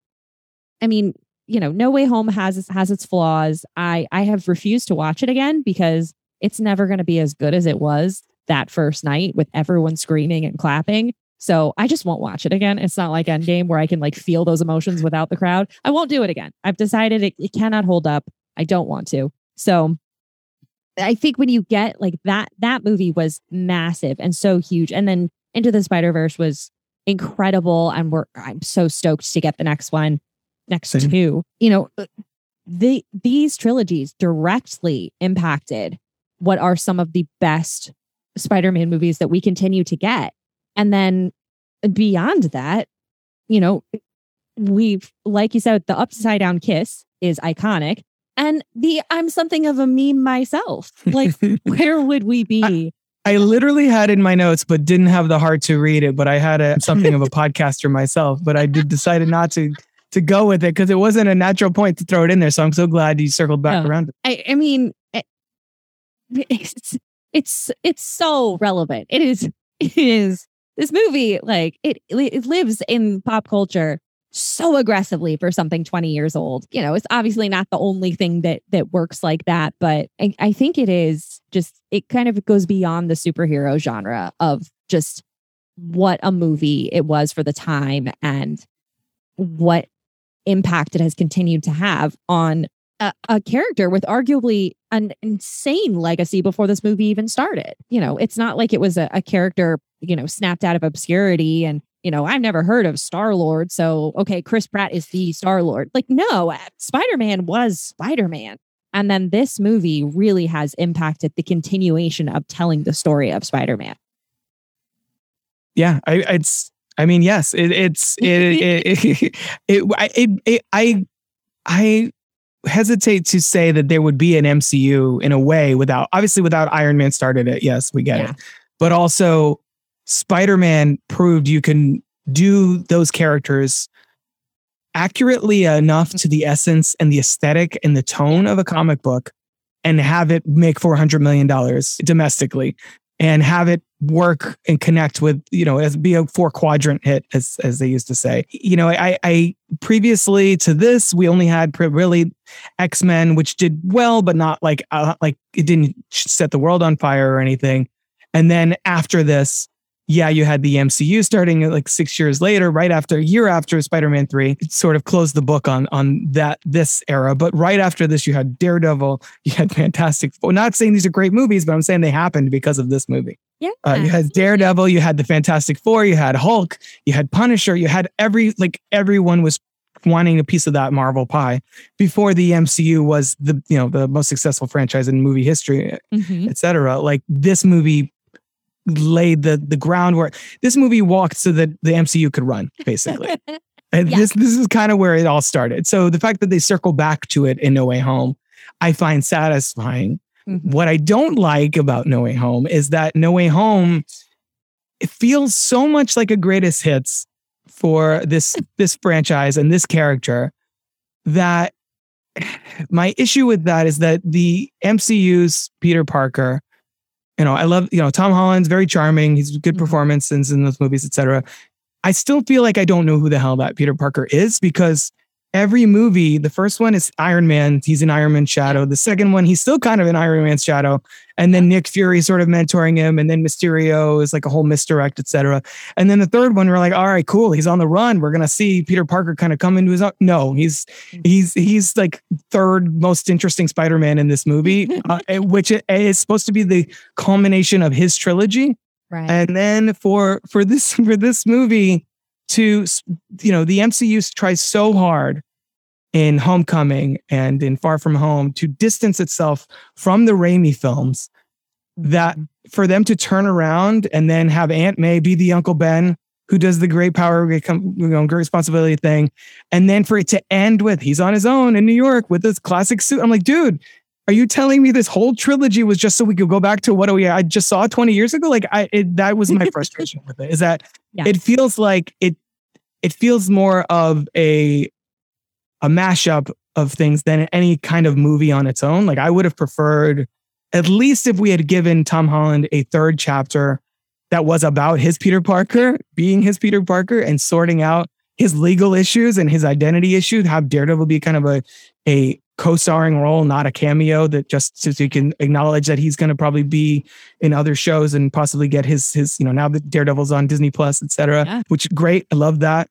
I mean, you know, No Way Home has its- has its flaws. I I have refused to watch it again because it's never going to be as good as it was that first night with everyone screaming and clapping. So I just won't watch it again. It's not like Endgame where I can like feel those emotions without the crowd. I won't do it again. I've decided it, it cannot hold up. I don't want to. So I think when you get like that, that movie was massive and so huge. And then Into the Spider Verse was incredible. And we're I'm so stoked to get the next one, next Same. two. You know, uh, the these trilogies directly impacted what are some of the best Spider-Man movies that we continue to get. And then beyond that, you know, we've like you said, the upside down kiss is iconic. And the I'm something of a meme myself. Like, [laughs] where would we be? I literally had in my notes, but didn't have the heart to read it. But I had a something of a [laughs] podcaster myself, but I did decided not to to go with it because it wasn't a natural point to throw it in there. So I'm so glad you circled back Oh. around. It. I, I mean, it- eh, it's [laughs] it's it's so relevant. It is it is this movie like it it lives in pop culture so aggressively for something 20 years old. You know, it's obviously not the only thing that that works like that, but I, I think it is just it kind of goes beyond the superhero genre of just what a movie it was for the time and what impact it has continued to have on a, a character with arguably an insane legacy before this movie even started. You know, it's not like it was a, a character, you know, snapped out of obscurity and, you know, I've never heard of Star Lord. So, okay, Chris Pratt is the Star Lord. Like, no, uh, Spider Man was Spider Man. And then this movie really has impacted the continuation of telling the story of Spider Man. Yeah, I, it's. I mean, yes, it, it's it it, it, [laughs] it, I- I I hesitate to say that there would be an MCU in a way without obviously without Iron Man started it. Yes, we get Yeah. it, but also Spider Man proved you can do those characters accurately enough to the essence and the aesthetic and the tone of a comic book and have it make 400 million dollars domestically and have it work and connect with you know as be a four quadrant hit as as they used to say. You know i i previously to this we only had really x-men which did well but not like uh, like it didn't set the world on fire or anything. And then after this yeah you had the mcu starting like six years later right after a year after spider-man 3 it sort of closed the book on on that this era but right after this you had daredevil [laughs] you had fantastic Four. not saying these are great movies but i'm saying they happened because of this movie Yeah. uh, you had Daredevil, you had the Fantastic Four, you had Hulk, you had Punisher, you had every like everyone was wanting a piece of that Marvel pie before the MCU was the you know the most successful franchise in movie history, Mhm. etc. Like this movie laid the the groundwork. This movie walked so that the MCU could run basically. [laughs] And Yeah. this this is kind of where it all started. So the fact that they circle back to it in No Way Home, I find satisfying. Mhm. What I don't like about No Way Home is that No Way Home it feels so much like a greatest hits for this [laughs] this franchise and this character that [sighs] my issue with that is that the MCU's Peter Parker, you know, I love, you know, Tom Holland's very charming. He's good Mhm. performances in those movies, etc. I still feel like I don't know who the hell that Peter Parker is because every movie, the first one is Iron Man. He's in Iron Man's shadow. The second one, he's still kind of in Iron Man's shadow. And then Nick Fury sort of mentoring him. And then Mysterio is like a whole misdirect, etc. And then the third one, we're like, all right, cool. He's on the run. We're gonna see Peter Parker kind of come into his own. No, he's mm-hmm. he's he's like third most interesting Spider-Man in this movie, [laughs] uh, eh, which eh, is supposed to be the culmination of his trilogy. Right. And then for for this [laughs] for this movie to you know the MCU tries so hard in Homecoming and in Far From Home to distance itself from the Raimi films that mm-hmm. for them to turn around and then have Aunt May be the Uncle Ben who does the great power, you know, great responsibility thing, and then for it to end with he's on his own in New York with this classic suit. I'm like, dude, are you telling me this whole trilogy was just so we could go back to what we I just saw 20 years ago? Like I it, that was my [laughs] frustration with it. Is that Yeah. it feels like it it feels more of a a mashup of things than any kind of movie on its own. Like I would have preferred at least if we had given Tom Holland a third chapter that was about his Peter Parker being his Peter Parker and sorting out his legal issues and his identity issues, have Daredevil be kind of a a co-starring role, not a cameo that just so you can acknowledge that he's going to probably be in other shows and possibly get his his you know now that Daredevil's on Disney Plus, etc. Yeah. Which great, I love that.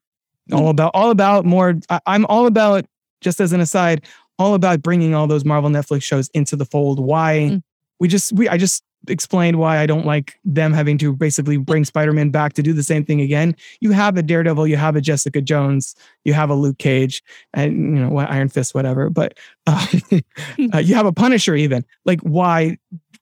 All about all about more. I, I'm all about just as an aside, all about bringing all those Marvel Netflix shows into the fold. Why Mm. we just we I just explained why I don't like them having to basically bring Spider-Man back to do the same thing again. You have a Daredevil, you have a Jessica Jones, you have a Luke Cage, and you know what Iron Fist, whatever. But [laughs] uh, uh, [laughs] you have a Punisher even. Like why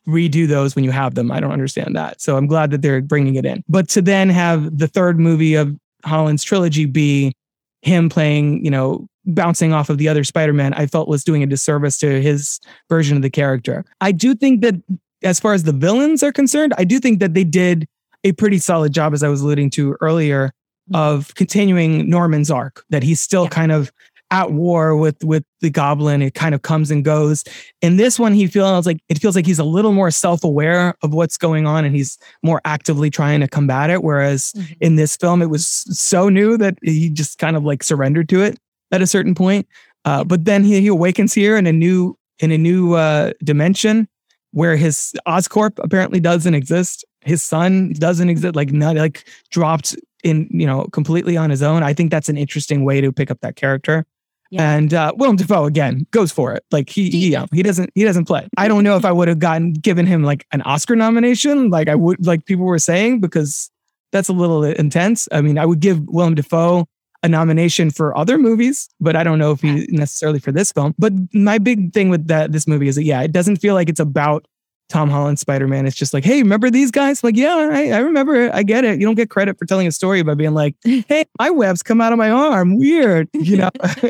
redo those when you have them? I don't understand that. So I'm glad that they're bringing it in. But to then have the third movie of Holland's trilogy be him playing, you know, bouncing off of the other Spider-Man, I felt was doing a disservice to his version of the character. I do think that as far as the villains are concerned, I do think that they did a pretty solid job, as I was alluding to earlier, mm-hmm. of continuing Norman's arc, that he's still Yeah. kind of at war with with the goblin. It kind of comes and goes. In this one, he feels like it feels like he's a little more self-aware of what's going on and he's more actively trying to combat it. Whereas Mhm. in this film, it was so new that he just kind of like surrendered to it at a certain point. Uh, but then he, he awakens here in a new in a new uh, dimension where his Oscorp apparently doesn't exist. His son doesn't exist, like not like dropped in, you know, completely on his own. I think that's an interesting way to pick up that character. Yeah. And uh, Willem Dafoe again goes for it. Like he, he, yeah, he doesn't, he doesn't play. I don't know if I would have gotten given him like an Oscar nomination, like I would, like people were saying, because that's a little intense. I mean, I would give Willem Dafoe a nomination for other movies, but I don't know if he necessarily for this film. But my big thing with that this movie is that yeah, it doesn't feel like it's about Tom Holland Spider Man. It's just like, hey, remember these guys? Like, yeah, I, I remember it. I get it. You don't get credit for telling a story by being like, [laughs] hey, my webs come out of my arm. Weird, you [laughs] know. [laughs]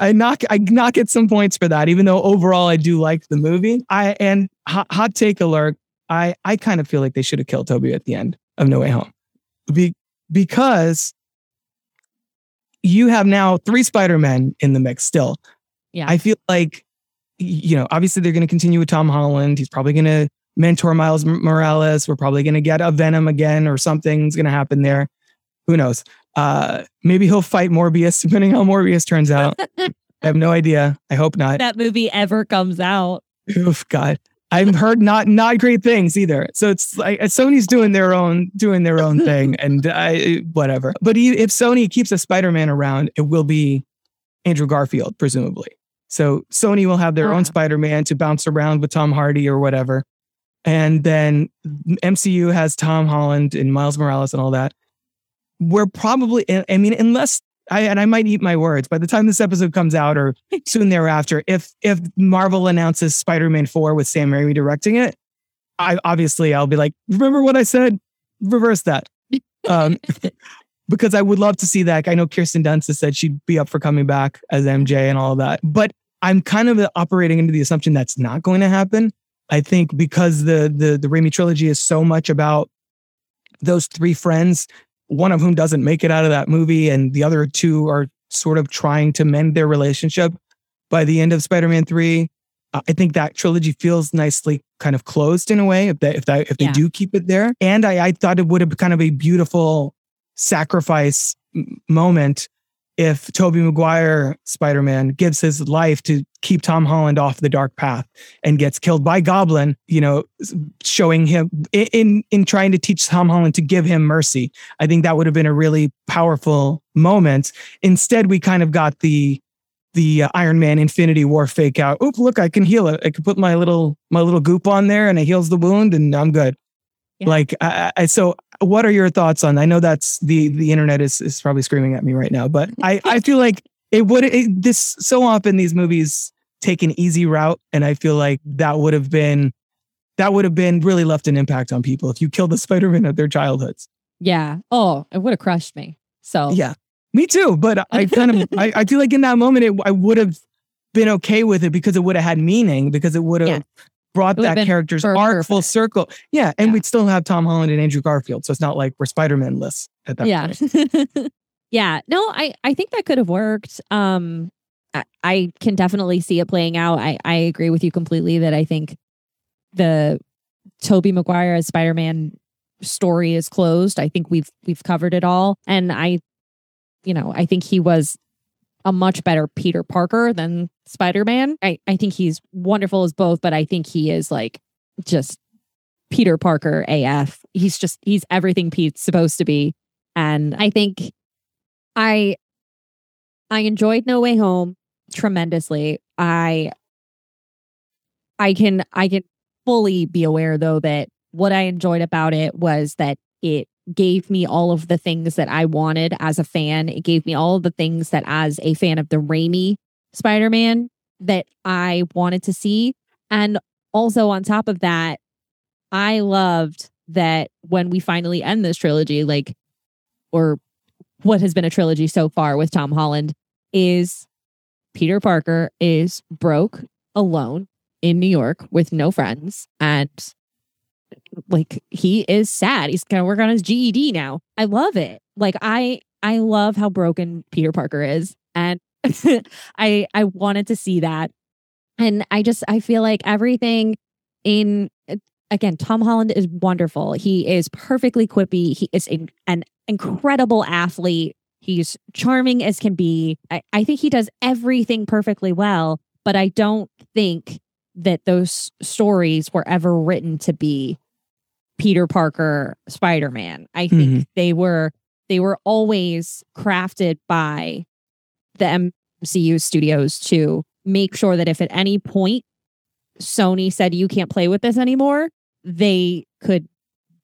I knock I knock at some points for that, even though overall I do like the movie. I and hot, hot take alert. I I kind of feel like they should have killed Tobey at the end of No Way Home, Be, because you have now three Spider Men in the mix still. Yeah. I feel like you know obviously they're going to continue with Tom Holland. He's probably going to mentor Miles Morales. We're probably going to get a Venom again or something's going to happen there. Who knows? Uh, maybe he'll fight Morbius, [laughs] depending on how Morbius turns out. [laughs] I have no idea. I hope not. that movie ever comes out. Oof, God. I've heard not not great things either. So it's like uh, Sony's doing their own doing their own thing, [laughs] and I whatever. But if Sony keeps a Spider-Man around, it will be Andrew Garfield, presumably. So Sony will have their own Uh-huh. Spider-Man to bounce around with Tom Hardy or whatever, and then MCU has Tom Holland and Miles Morales and all that. We're probably, I mean, unless I and I might eat my words by the time this episode comes out or [laughs] soon thereafter. If if Marvel announces Spider-Man 4 with Sam Raimi directing it, I obviously I'll be like, remember what I said? Reverse that. [laughs] Um, [laughs] because I would love to see that. I know Kirsten Dunst has said she'd be up for coming back as MJ and all of that. But I'm kind of operating into the assumption that's not going to happen. I think because the the the Raimi trilogy is so much about those three friends, one of whom doesn't make it out of that movie, and the other two are sort of trying to mend their relationship by the end of Spider-Man 3. Uh, I think that trilogy feels nicely kind of closed in a way if that if that if they Yeah. do keep it there. And I, I thought it would have kind of a beautiful sacrifice moment if Tobey Maguire Spider Man gives his life to keep Tom Holland off the dark path and gets killed by Goblin, you know, showing him in in trying to teach Tom Holland to give him mercy. I think that would have been a really powerful moment. Instead, we kind of got the the uh, Iron Man Infinity War fake out. Oop, look, I can heal it. I can put my little my little goop on there and it heals the wound and I'm good. Yeah. Like I, I, so what are your thoughts on I know that's the the internet is is probably screaming at me right now, but I I [laughs] feel like it would it, this so often these movies take an easy route and I feel like that would have been that would have been really left an impact on people if you killed the [laughs] Spider-Man of their childhoods. Yeah. Oh, it would have crushed me. So Yeah. Me too, but I kind of I, I [laughs] feel like in that moment it, I would have been okay with it because it would have had meaning because it would have yeah. Brought that character's arc full circle. Yeah, and yeah. we'd still have Tom Holland and Andrew Garfield, so it's not like we're Spider-Man lists at that yeah. point. [laughs] yeah. No, I I think that could have worked. Um I, I can definitely see it playing out. I I agree with you completely that I think the Tobey Maguire as Spider-Man story is closed. I think we've we've covered it all and I you know, I think he was a much better Peter Parker than Spider Man. I, I think he's wonderful as both, but I think he is like just Peter Parker AF. He's just, he's everything Pete's supposed to be. And I think I, I enjoyed No Way Home tremendously. I, I can, I can fully be aware though that what I enjoyed about it was that it gave me all of the things that I wanted as a fan. It gave me all of the things that, as a fan of the Raimi Spider Man, that I wanted to see. And also, on top of that, I loved that when we finally end this trilogy, like, or what has been a trilogy so far with Tom Holland, is Peter Parker is broke alone in New York with no friends and like he is sad. He's gonna work on his GED now. I love it. Like I I love how broken Peter Parker is. And [laughs] I I wanted to see that. And I just I feel like everything in again, Tom Holland is wonderful. He is perfectly quippy. He is a, an incredible athlete. He's charming as can be. I, I think he does everything perfectly well, but I don't think that those stories were ever written to be Peter Parker Spider-Man. I think mm-hmm. they were they were always crafted by the MCU studios to make sure that if at any point Sony said you can't play with this anymore, they could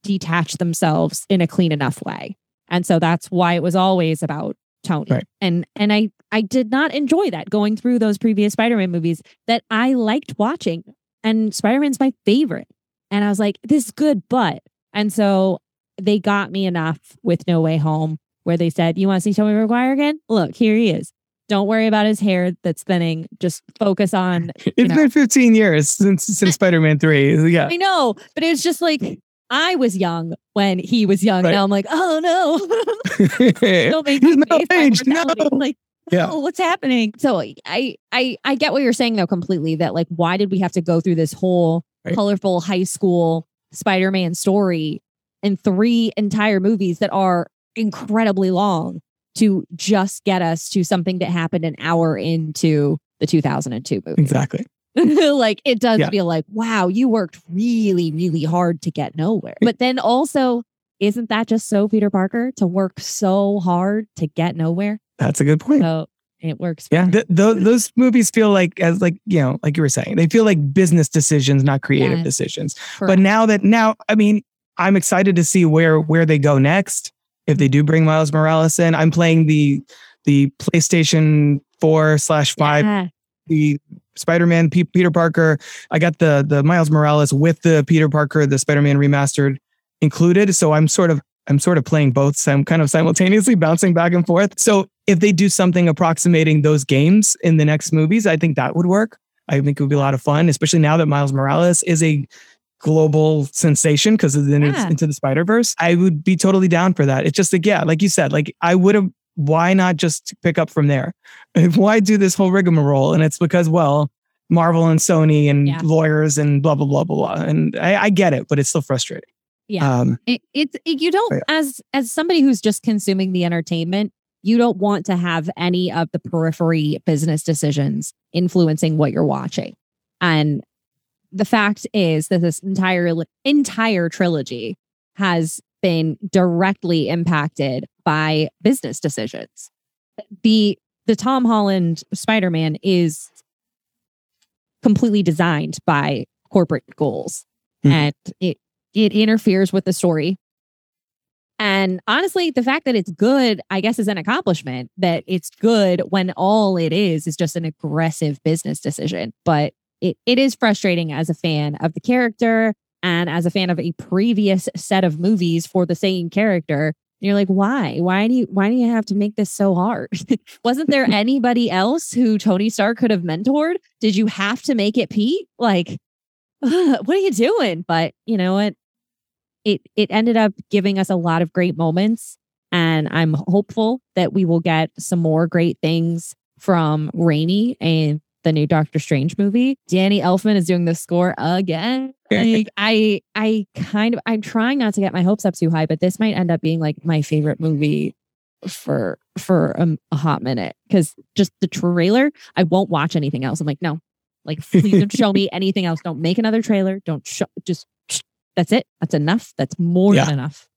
detach themselves in a clean enough way. And so that's why it was always about Tony. Right. And and I I did not enjoy that going through those previous Spider-Man movies that I liked watching. And Spider-Man's my favorite. And I was like, this is good, but. And so they got me enough with No Way Home where they said, You want to see Tobey Maguire again? Look, here he is. Don't worry about his hair that's thinning. Just focus on. [laughs] It's know. been 15 years since since Spider Man 3. Yeah. I know, but it was just like I was young when he was young. Right. Now I'm like, oh no. [laughs] [laughs] Don't make He's no age. No. Like, yeah. Oh, [laughs] what's happening? So I I I get what you're saying though completely that like why did we have to go through this whole right. colorful high school Spider-Man story in three entire movies that are incredibly long to just get us to something that happened an hour into the 2002 movie. Exactly. [laughs] like it does yeah. feel like, wow, you worked really, really hard to get nowhere. But then also, isn't that just so Peter Parker to work so hard to get nowhere? That's a good point. So it works. Yeah, th- th- those movies feel like as like you know, like you were saying, they feel like business decisions, not creative yes. decisions. Correct. But now that now, I mean, I'm excited to see where where they go next. If they do bring Miles Morales in, I'm playing the the PlayStation Four slash Five, the Spider-Man P- Peter Parker. I got the the Miles Morales with the Peter Parker, the Spider-Man remastered included. So I'm sort of I'm sort of playing both. So I'm kind of simultaneously bouncing back and forth. So if they do something approximating those games in the next movies, I think that would work. I think it would be a lot of fun, especially now that Miles Morales is a global sensation because of the yeah. into the Spider Verse. I would be totally down for that. It's just like yeah, like you said, like I would have. Why not just pick up from there? [laughs] Why do this whole rigmarole? And it's because well, Marvel and Sony and yeah. lawyers and blah blah blah blah blah. And I, I get it, but it's still frustrating. Yeah. Um, it, it's it, you don't yeah. as as somebody who's just consuming the entertainment, you don't want to have any of the periphery business decisions influencing what you're watching. And the fact is that this entire entire trilogy has been directly impacted by business decisions. The the Tom Holland Spider-Man is completely designed by corporate goals Mhm. and it it interferes with the story. And honestly, the fact that it's good, I guess, is an accomplishment that it's good when all it is is just an aggressive business decision. But it, it is frustrating as a fan of the character and as a fan of a previous set of movies for the same character. You're like, why? Why do you why do you have to make this so hard? [laughs] Wasn't there [laughs] anybody else who Tony Stark could have mentored? Did you have to make it Pete? Like, [sighs] what are you doing? But you know what? It it ended up giving us a lot of great moments, and I'm hopeful that we will get some more great things from Raimi and the new Doctor Strange movie. Danny Elfman is doing the score again. Like, I I kind of I'm trying not to get my hopes up too high, but this might end up being like my favorite movie for for a, a hot minute because just the trailer. I won't watch anything else. I'm like, no, like please don't show me [laughs] anything else. Don't make another trailer. Don't show. Just that's it. That's enough. That's more Yeah. than enough.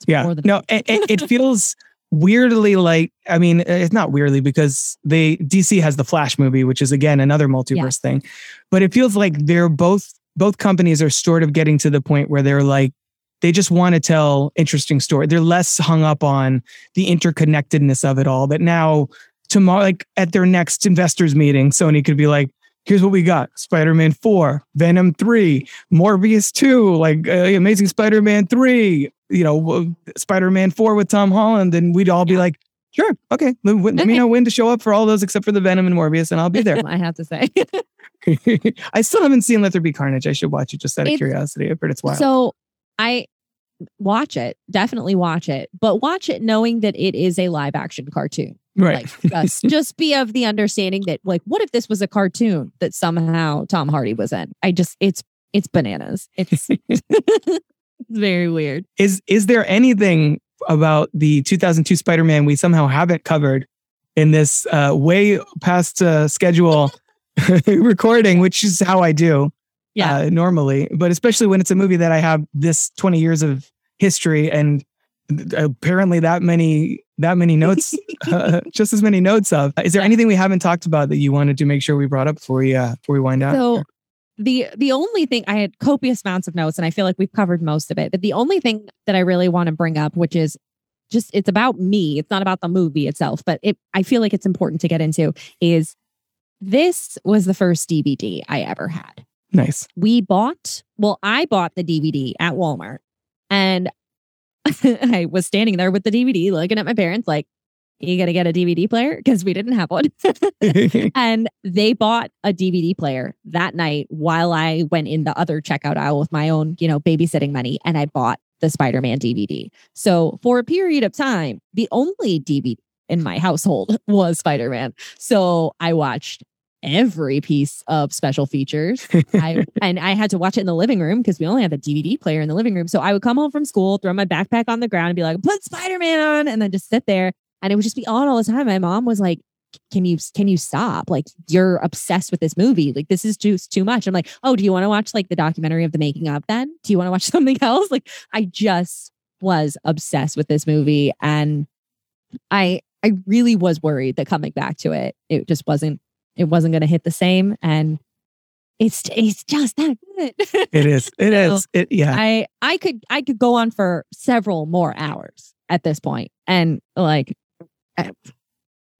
It's Yeah. more than No, it, it, it [laughs] feels weirdly like, I mean, it's not weirdly because they, DC has the Flash movie, which is again another multiverse thing, but it feels like they're both, both companies are sort of getting to the point where they're like, they just want to tell interesting story. They're less hung up on the interconnectedness of it all. That now, tomorrow, like at their next investors meeting, Sony could be like, here's what we got Spider-Man 4, Venom 3, Morbius 2, like uh, Amazing Spider-Man 3, you know, Spider-Man 4 with Tom Holland. And we'd all be like, sure, okay, let, let me know when to show up for all those except for the Venom and Morbius, and I'll be there. [laughs] I have to say. [laughs] I still haven't seen Let There Be Carnage. I should watch it just out of It's- curiosity. I've heard it's wild. So I watch it, definitely watch it, but watch it knowing that it is a live action cartoon. Right. Like just, just be of the understanding that like what if this was a cartoon that somehow Tom Hardy was in? I just it's it's bananas. It's [laughs] [laughs] it's very weird. is is there anything about the 2002 Spider-Man we somehow haven't covered in this uh, way past uh, schedule [laughs] recording, which is how I do Yeah. uh, normally, but especially when it's a movie that I have this 20 years of history and apparently that many that many notes uh, [laughs] [laughs] just as many notes of is there anything we haven't talked about that you wanted to make sure we brought up before we uh before we wind up So the the only thing I had copious amounts of notes and I feel like we've covered most of it. But the only thing that I really want to bring up, which is just it's about me, it's not about the movie itself, but it I feel like it's important to get into is this was the first DVD I ever had. nice we bought well i bought the dvd at walmart and [laughs] i was standing there with the dvd looking at my parents like you gotta get a dvd player? Because we didn't have one. [laughs] [laughs] And they bought a dvd player that night while i went in the other checkout aisle with my own you know babysitting money and i bought the spider-man dvd so for a period of time the only dvd in my household was spider-man. So i watched every piece of special features [laughs] I and I had to watch it in the living room because we only have a DVD player in the living room. So I would come home from school, throw my backpack on the ground, and be like, "Put Spider Man on," and then just sit there, and it would just be on all the time. My mom was like, "Can you can you stop? Like you're obsessed with this movie. Like this is just too much." I'm like, "Oh, do you want to watch like the documentary of the making of? Then do you want to watch [laughs] something else?" Like I just was obsessed with this movie, and I I really was worried that coming back to it, it just wasn't it wasn't going to hit the same and it's it's just that good. [laughs] it is. It So, is. It yeah. I I could I could go on for several more hours at this point, and like, I-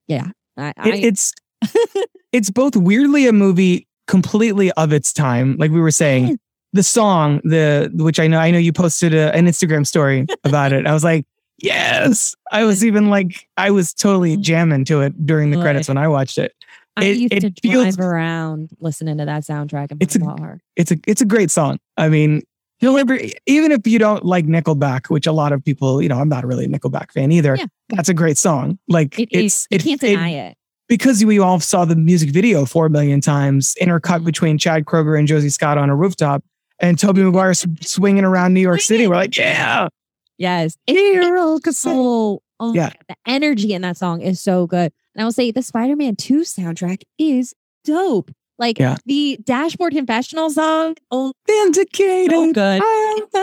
yeah, I, it, I it's [laughs] it's both weirdly a movie completely of its time like we were saying. The song the which i know i know you posted a, an instagram story [laughs] about it. I was like yes. I was even like i was totally mm. jamming to it during the credits when i watched it I it- used it to feels- drive around listening to that soundtrack in It's a- car. it's a it's a great song i mean you'll ever even if you don't like nickelback which a lot of people you know i'm not really a nickelback fan either Yeah. that's a great song like It it's. You can't deny it. because we all saw the music video four million times, intercut Mhm. between Chad Kroeger and Josey Scott on a rooftop, and Tobey Maguire swinging around New York City. We're like, yeah, Yes, hero so Oh, Yeah. the energy in that song is so good. And I will say the Spider-Man 2 soundtrack is dope. Like Yeah. the Dashboard Confessional song. Oh, Vindicated. so good.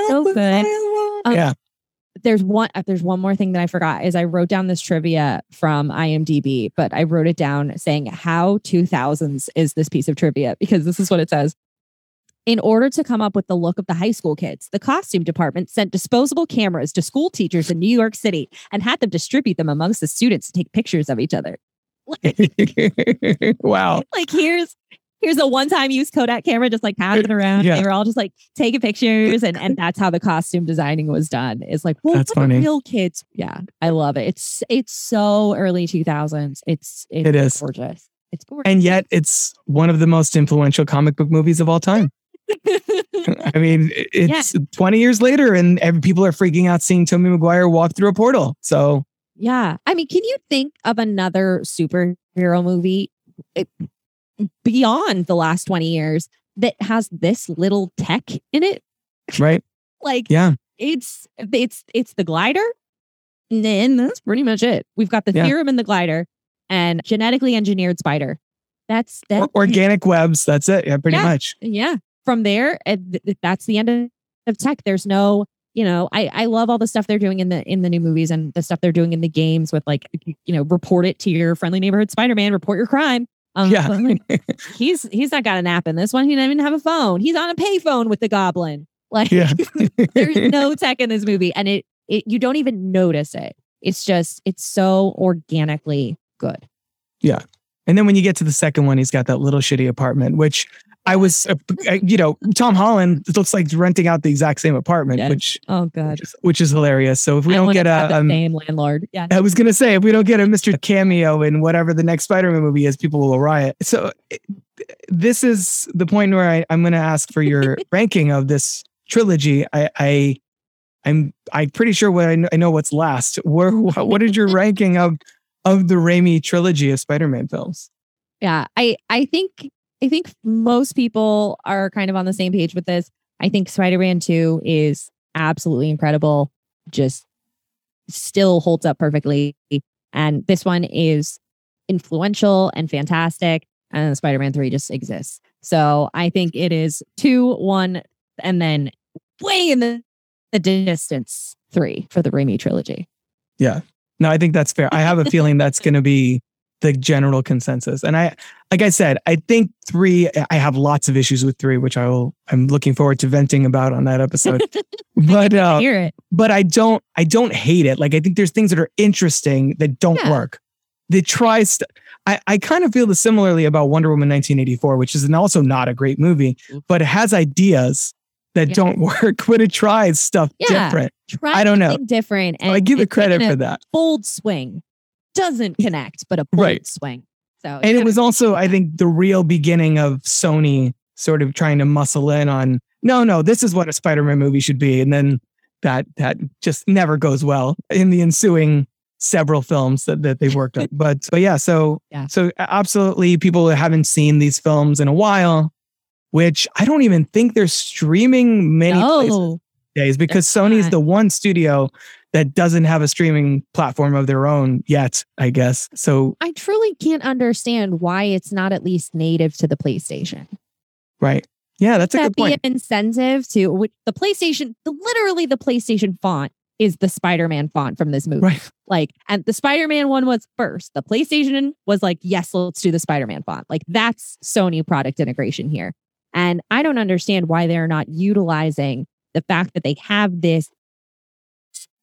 So good. Um, yeah. there's one uh, there's one more thing that I forgot is I wrote down this trivia from IMDb, but I wrote it down saying how 2000s is this piece of trivia because this is what it says. In order to come up with the look of the high school kids, the costume department sent disposable cameras to school teachers in New York City and had them distribute them amongst the students to take pictures of each other. [laughs] wow. [laughs] Like here's here's a one-time use Kodak camera just like passing around. Yeah. They were all just like taking pictures and and [laughs] that's how the costume designing was done. It's like, well, That's funny. real kids. Yeah, I love it. It's it's so early 2000s. It's it's It is. gorgeous. It's gorgeous. And yet it's one of the most influential comic book movies of all time. [laughs] I mean, it- it's 20 years later and every, people are freaking out seeing Tommy Maguire walk through a portal. So yeah. I mean, can you think of another superhero movie eh, beyond the last 20 years that has this little tech in it? right. [laughs] Like Yeah. it's it's it's the glider and then that's pretty much it we've got the Yeah. theorem in the glider and genetically engineered spider that's that Or- organic webs. That's it. Yeah, pretty Yeah. much. yeah from there th- th- that's the end of, of tech. There's no you know i i love all the stuff they're doing in the in the new movies and the stuff they're doing in the games with like you know report it to your friendly neighborhood spider-man report your crime. Um, Yeah. like, he's he's not got an app in. This one he doesn't even have a phone. He's on a payphone with the goblin. [laughs] Like Yeah. [laughs] there's no tech in this movie and it, it you don't even notice it. It's just it's so organically good. Yeah, And then when you get to the second one, he's got that little shitty apartment, which I was, uh, uh, you know, Tom Holland looks like renting out the exact same apartment, Yeah. which oh god which is, which is hilarious. So if we I don't get a, the um, same landlord yeah I was gonna say if we don't get a Mr. Cameo in whatever the next Spider-Man movie is, people will riot. So it- this is the point where I, I'm gonna ask for your [laughs] ranking of this trilogy. I, I I'm I'm pretty sure what I know, I know what's last. Where what, what is your [laughs] ranking of of the Raimi trilogy of Spider-Man films? yeah i i think i think most people are kind of on the same page with this i think spider-man 2 is absolutely incredible just still holds up perfectly and this one is influential and fantastic and spider-man 3 just exists so i think it is 2 1 and then way in the, the distance 3 for the Raimi trilogy Yeah. No, I think that's fair. I have a feeling that's going to be the general consensus. And I, like I said, I think three. I have lots of issues with three, which I will. I'm looking forward to venting about on that episode. [laughs] but uh, hear it but I don't. I don't hate it. Like I think there's things that are interesting that don't Yeah. work. They try. St- I I kind of feel the similarly about Wonder Woman 1984, which is an also not a great movie, but it has ideas that Yeah. don't [laughs] work when it tries stuff Yeah. different. try I don't know. different and So I give it credit for that. bold swing doesn't connect, but a bold Right. swing. So and it was also i think the real beginning of sony sort of trying to muscle in on no no this is what a spider-man movie should be and then that that just never goes well in the ensuing several films that, that they've worked on [laughs] but but yeah so Yeah. so absolutely people that haven't seen these films in a while which i don't even think they're streaming many places no. days because They're sony's not. the one studio that doesn't have a streaming platform of their own yet i guess so I truly can't understand why it's not at least native to the PlayStation. right yeah that's a that good be point an incentive to which the PlayStation, the literally the PlayStation font is the Spider-Man font from this movie. Right. Like, and the Spider-Man one was first. The PlayStation was like, yes, let's do the Spider-Man font. Like, that's Sony product integration here. And I don't understand why they're not utilizing the fact that they have this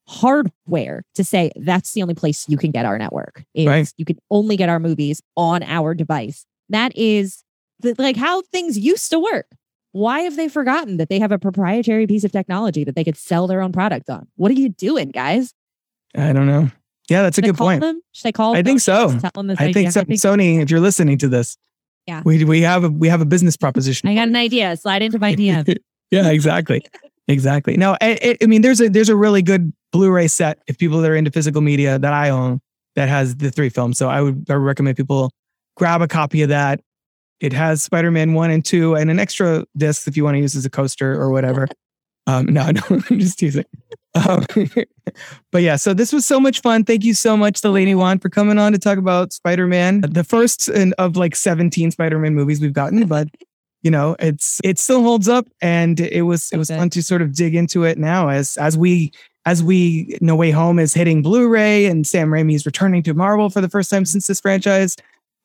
hardware to say that's the only place you can get our network. Right. You can only get our movies on our device. That is the, like how things used to work. Why have they forgotten that they have a proprietary piece of technology that they could sell their own product on? What are you doing, guys? I don't know. Yeah, that's a Should I good point. Them? Should I call? I think so. Tell them this I think so. Sony, if you're listening to this, Yeah. we we have a we have a business proposition. I got an idea. Slide into my DM. [laughs] yeah, exactly, exactly. No, I, I- I mean, there's a there's a really good Blu-ray set if people that are into physical media that I own that has the three films. So I would, I would recommend people grab a copy of that. It has Spider-Man one and two and an extra disc if you want to use as a coaster or whatever. Um, no, [laughs] no, I'm just teasing. Um, [laughs] but yeah, so this was so much fun. Thank you so much to Lady Wan for coming on to talk about Spider Man, the first in, of like 17 Spider Man movies we've gotten. But you know, it's it still holds up, and it was it was fun to sort of dig into it now as as we as we No Way Home is hitting Blu-ray and Sam Raimi is returning to Marvel for the first time since this franchise.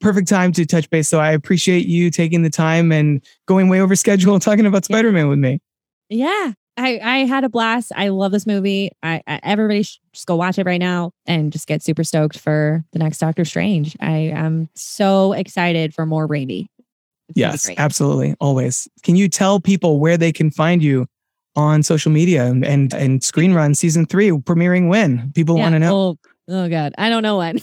Perfect time to touch base. So I appreciate you taking the time and going way over schedule and talking about Spider Man with me. Yeah, I, I had a blast. I love this movie. I, I everybody should just go watch it right now and just get super stoked for the next Doctor Strange. I am so excited for more Raimi. Yes, absolutely. Always. Can you tell people where they can find you on social media and and, Screen Run season three premiering when? People yeah, want to know. Oh, oh God. I don't know when.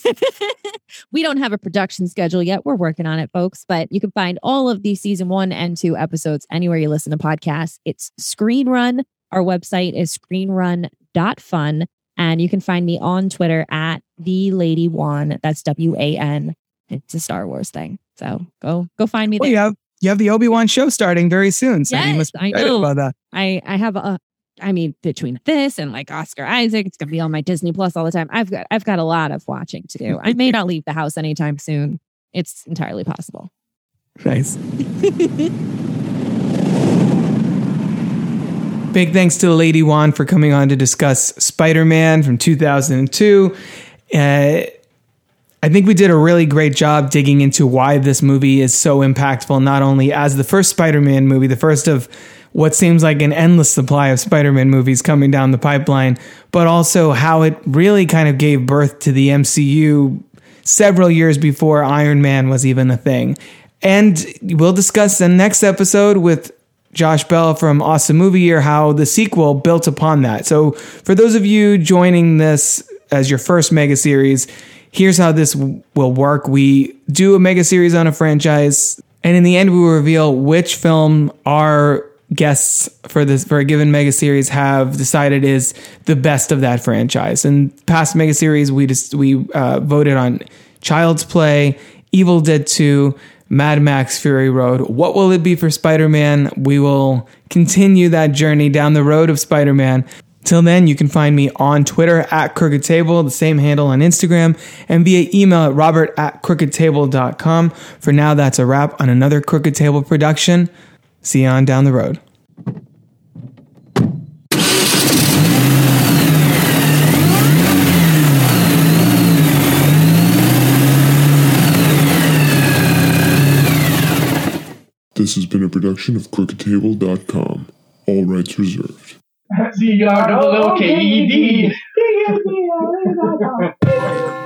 [laughs] we don't have a production schedule yet. We're working on it, folks. But you can find all of the season one and two episodes anywhere you listen to podcasts. It's Screen Run. Our website is screenrun.fun. And you can find me on Twitter at the Lady Wan. That's W A N. It's a Star Wars thing. So go go find me there. Well, you have you have the Obi Wan show starting very soon. So yes, you must I know. about that. I I have a I mean, between this and like Oscar Isaac, it's gonna be on my Disney Plus all the time. I've got I've got a lot of watching to do. I may not leave the house anytime soon. It's entirely possible. Nice. [laughs] Big thanks to Lady Wan for coming on to discuss Spider Man from 2002. Uh, I think we did a really great job digging into why this movie is so impactful, not only as the first Spider Man movie, the first of what seems like an endless supply of Spider Man movies coming down the pipeline, but also how it really kind of gave birth to the MCU several years before Iron Man was even a thing. And we'll discuss the next episode with Josh Bell from Awesome Movie Year how the sequel built upon that. So, for those of you joining this as your first mega series, here's how this will work. We do a mega series on a franchise, and in the end, we reveal which film our guests for this for a given mega series have decided is the best of that franchise. And past mega series, we just we uh, voted on Child's Play, Evil Dead Two. Mad Max Fury Road. What will it be for Spider Man? We will continue that journey down the road of Spider Man. Till then, you can find me on Twitter at Crooked Table, the same handle on Instagram, and via email at robert at crookedtable.com. For now, that's a wrap on another Crooked Table production. See you on down the road. This has been a production of CrookedTable.com. All rights reserved. [laughs] Z R. [laughs]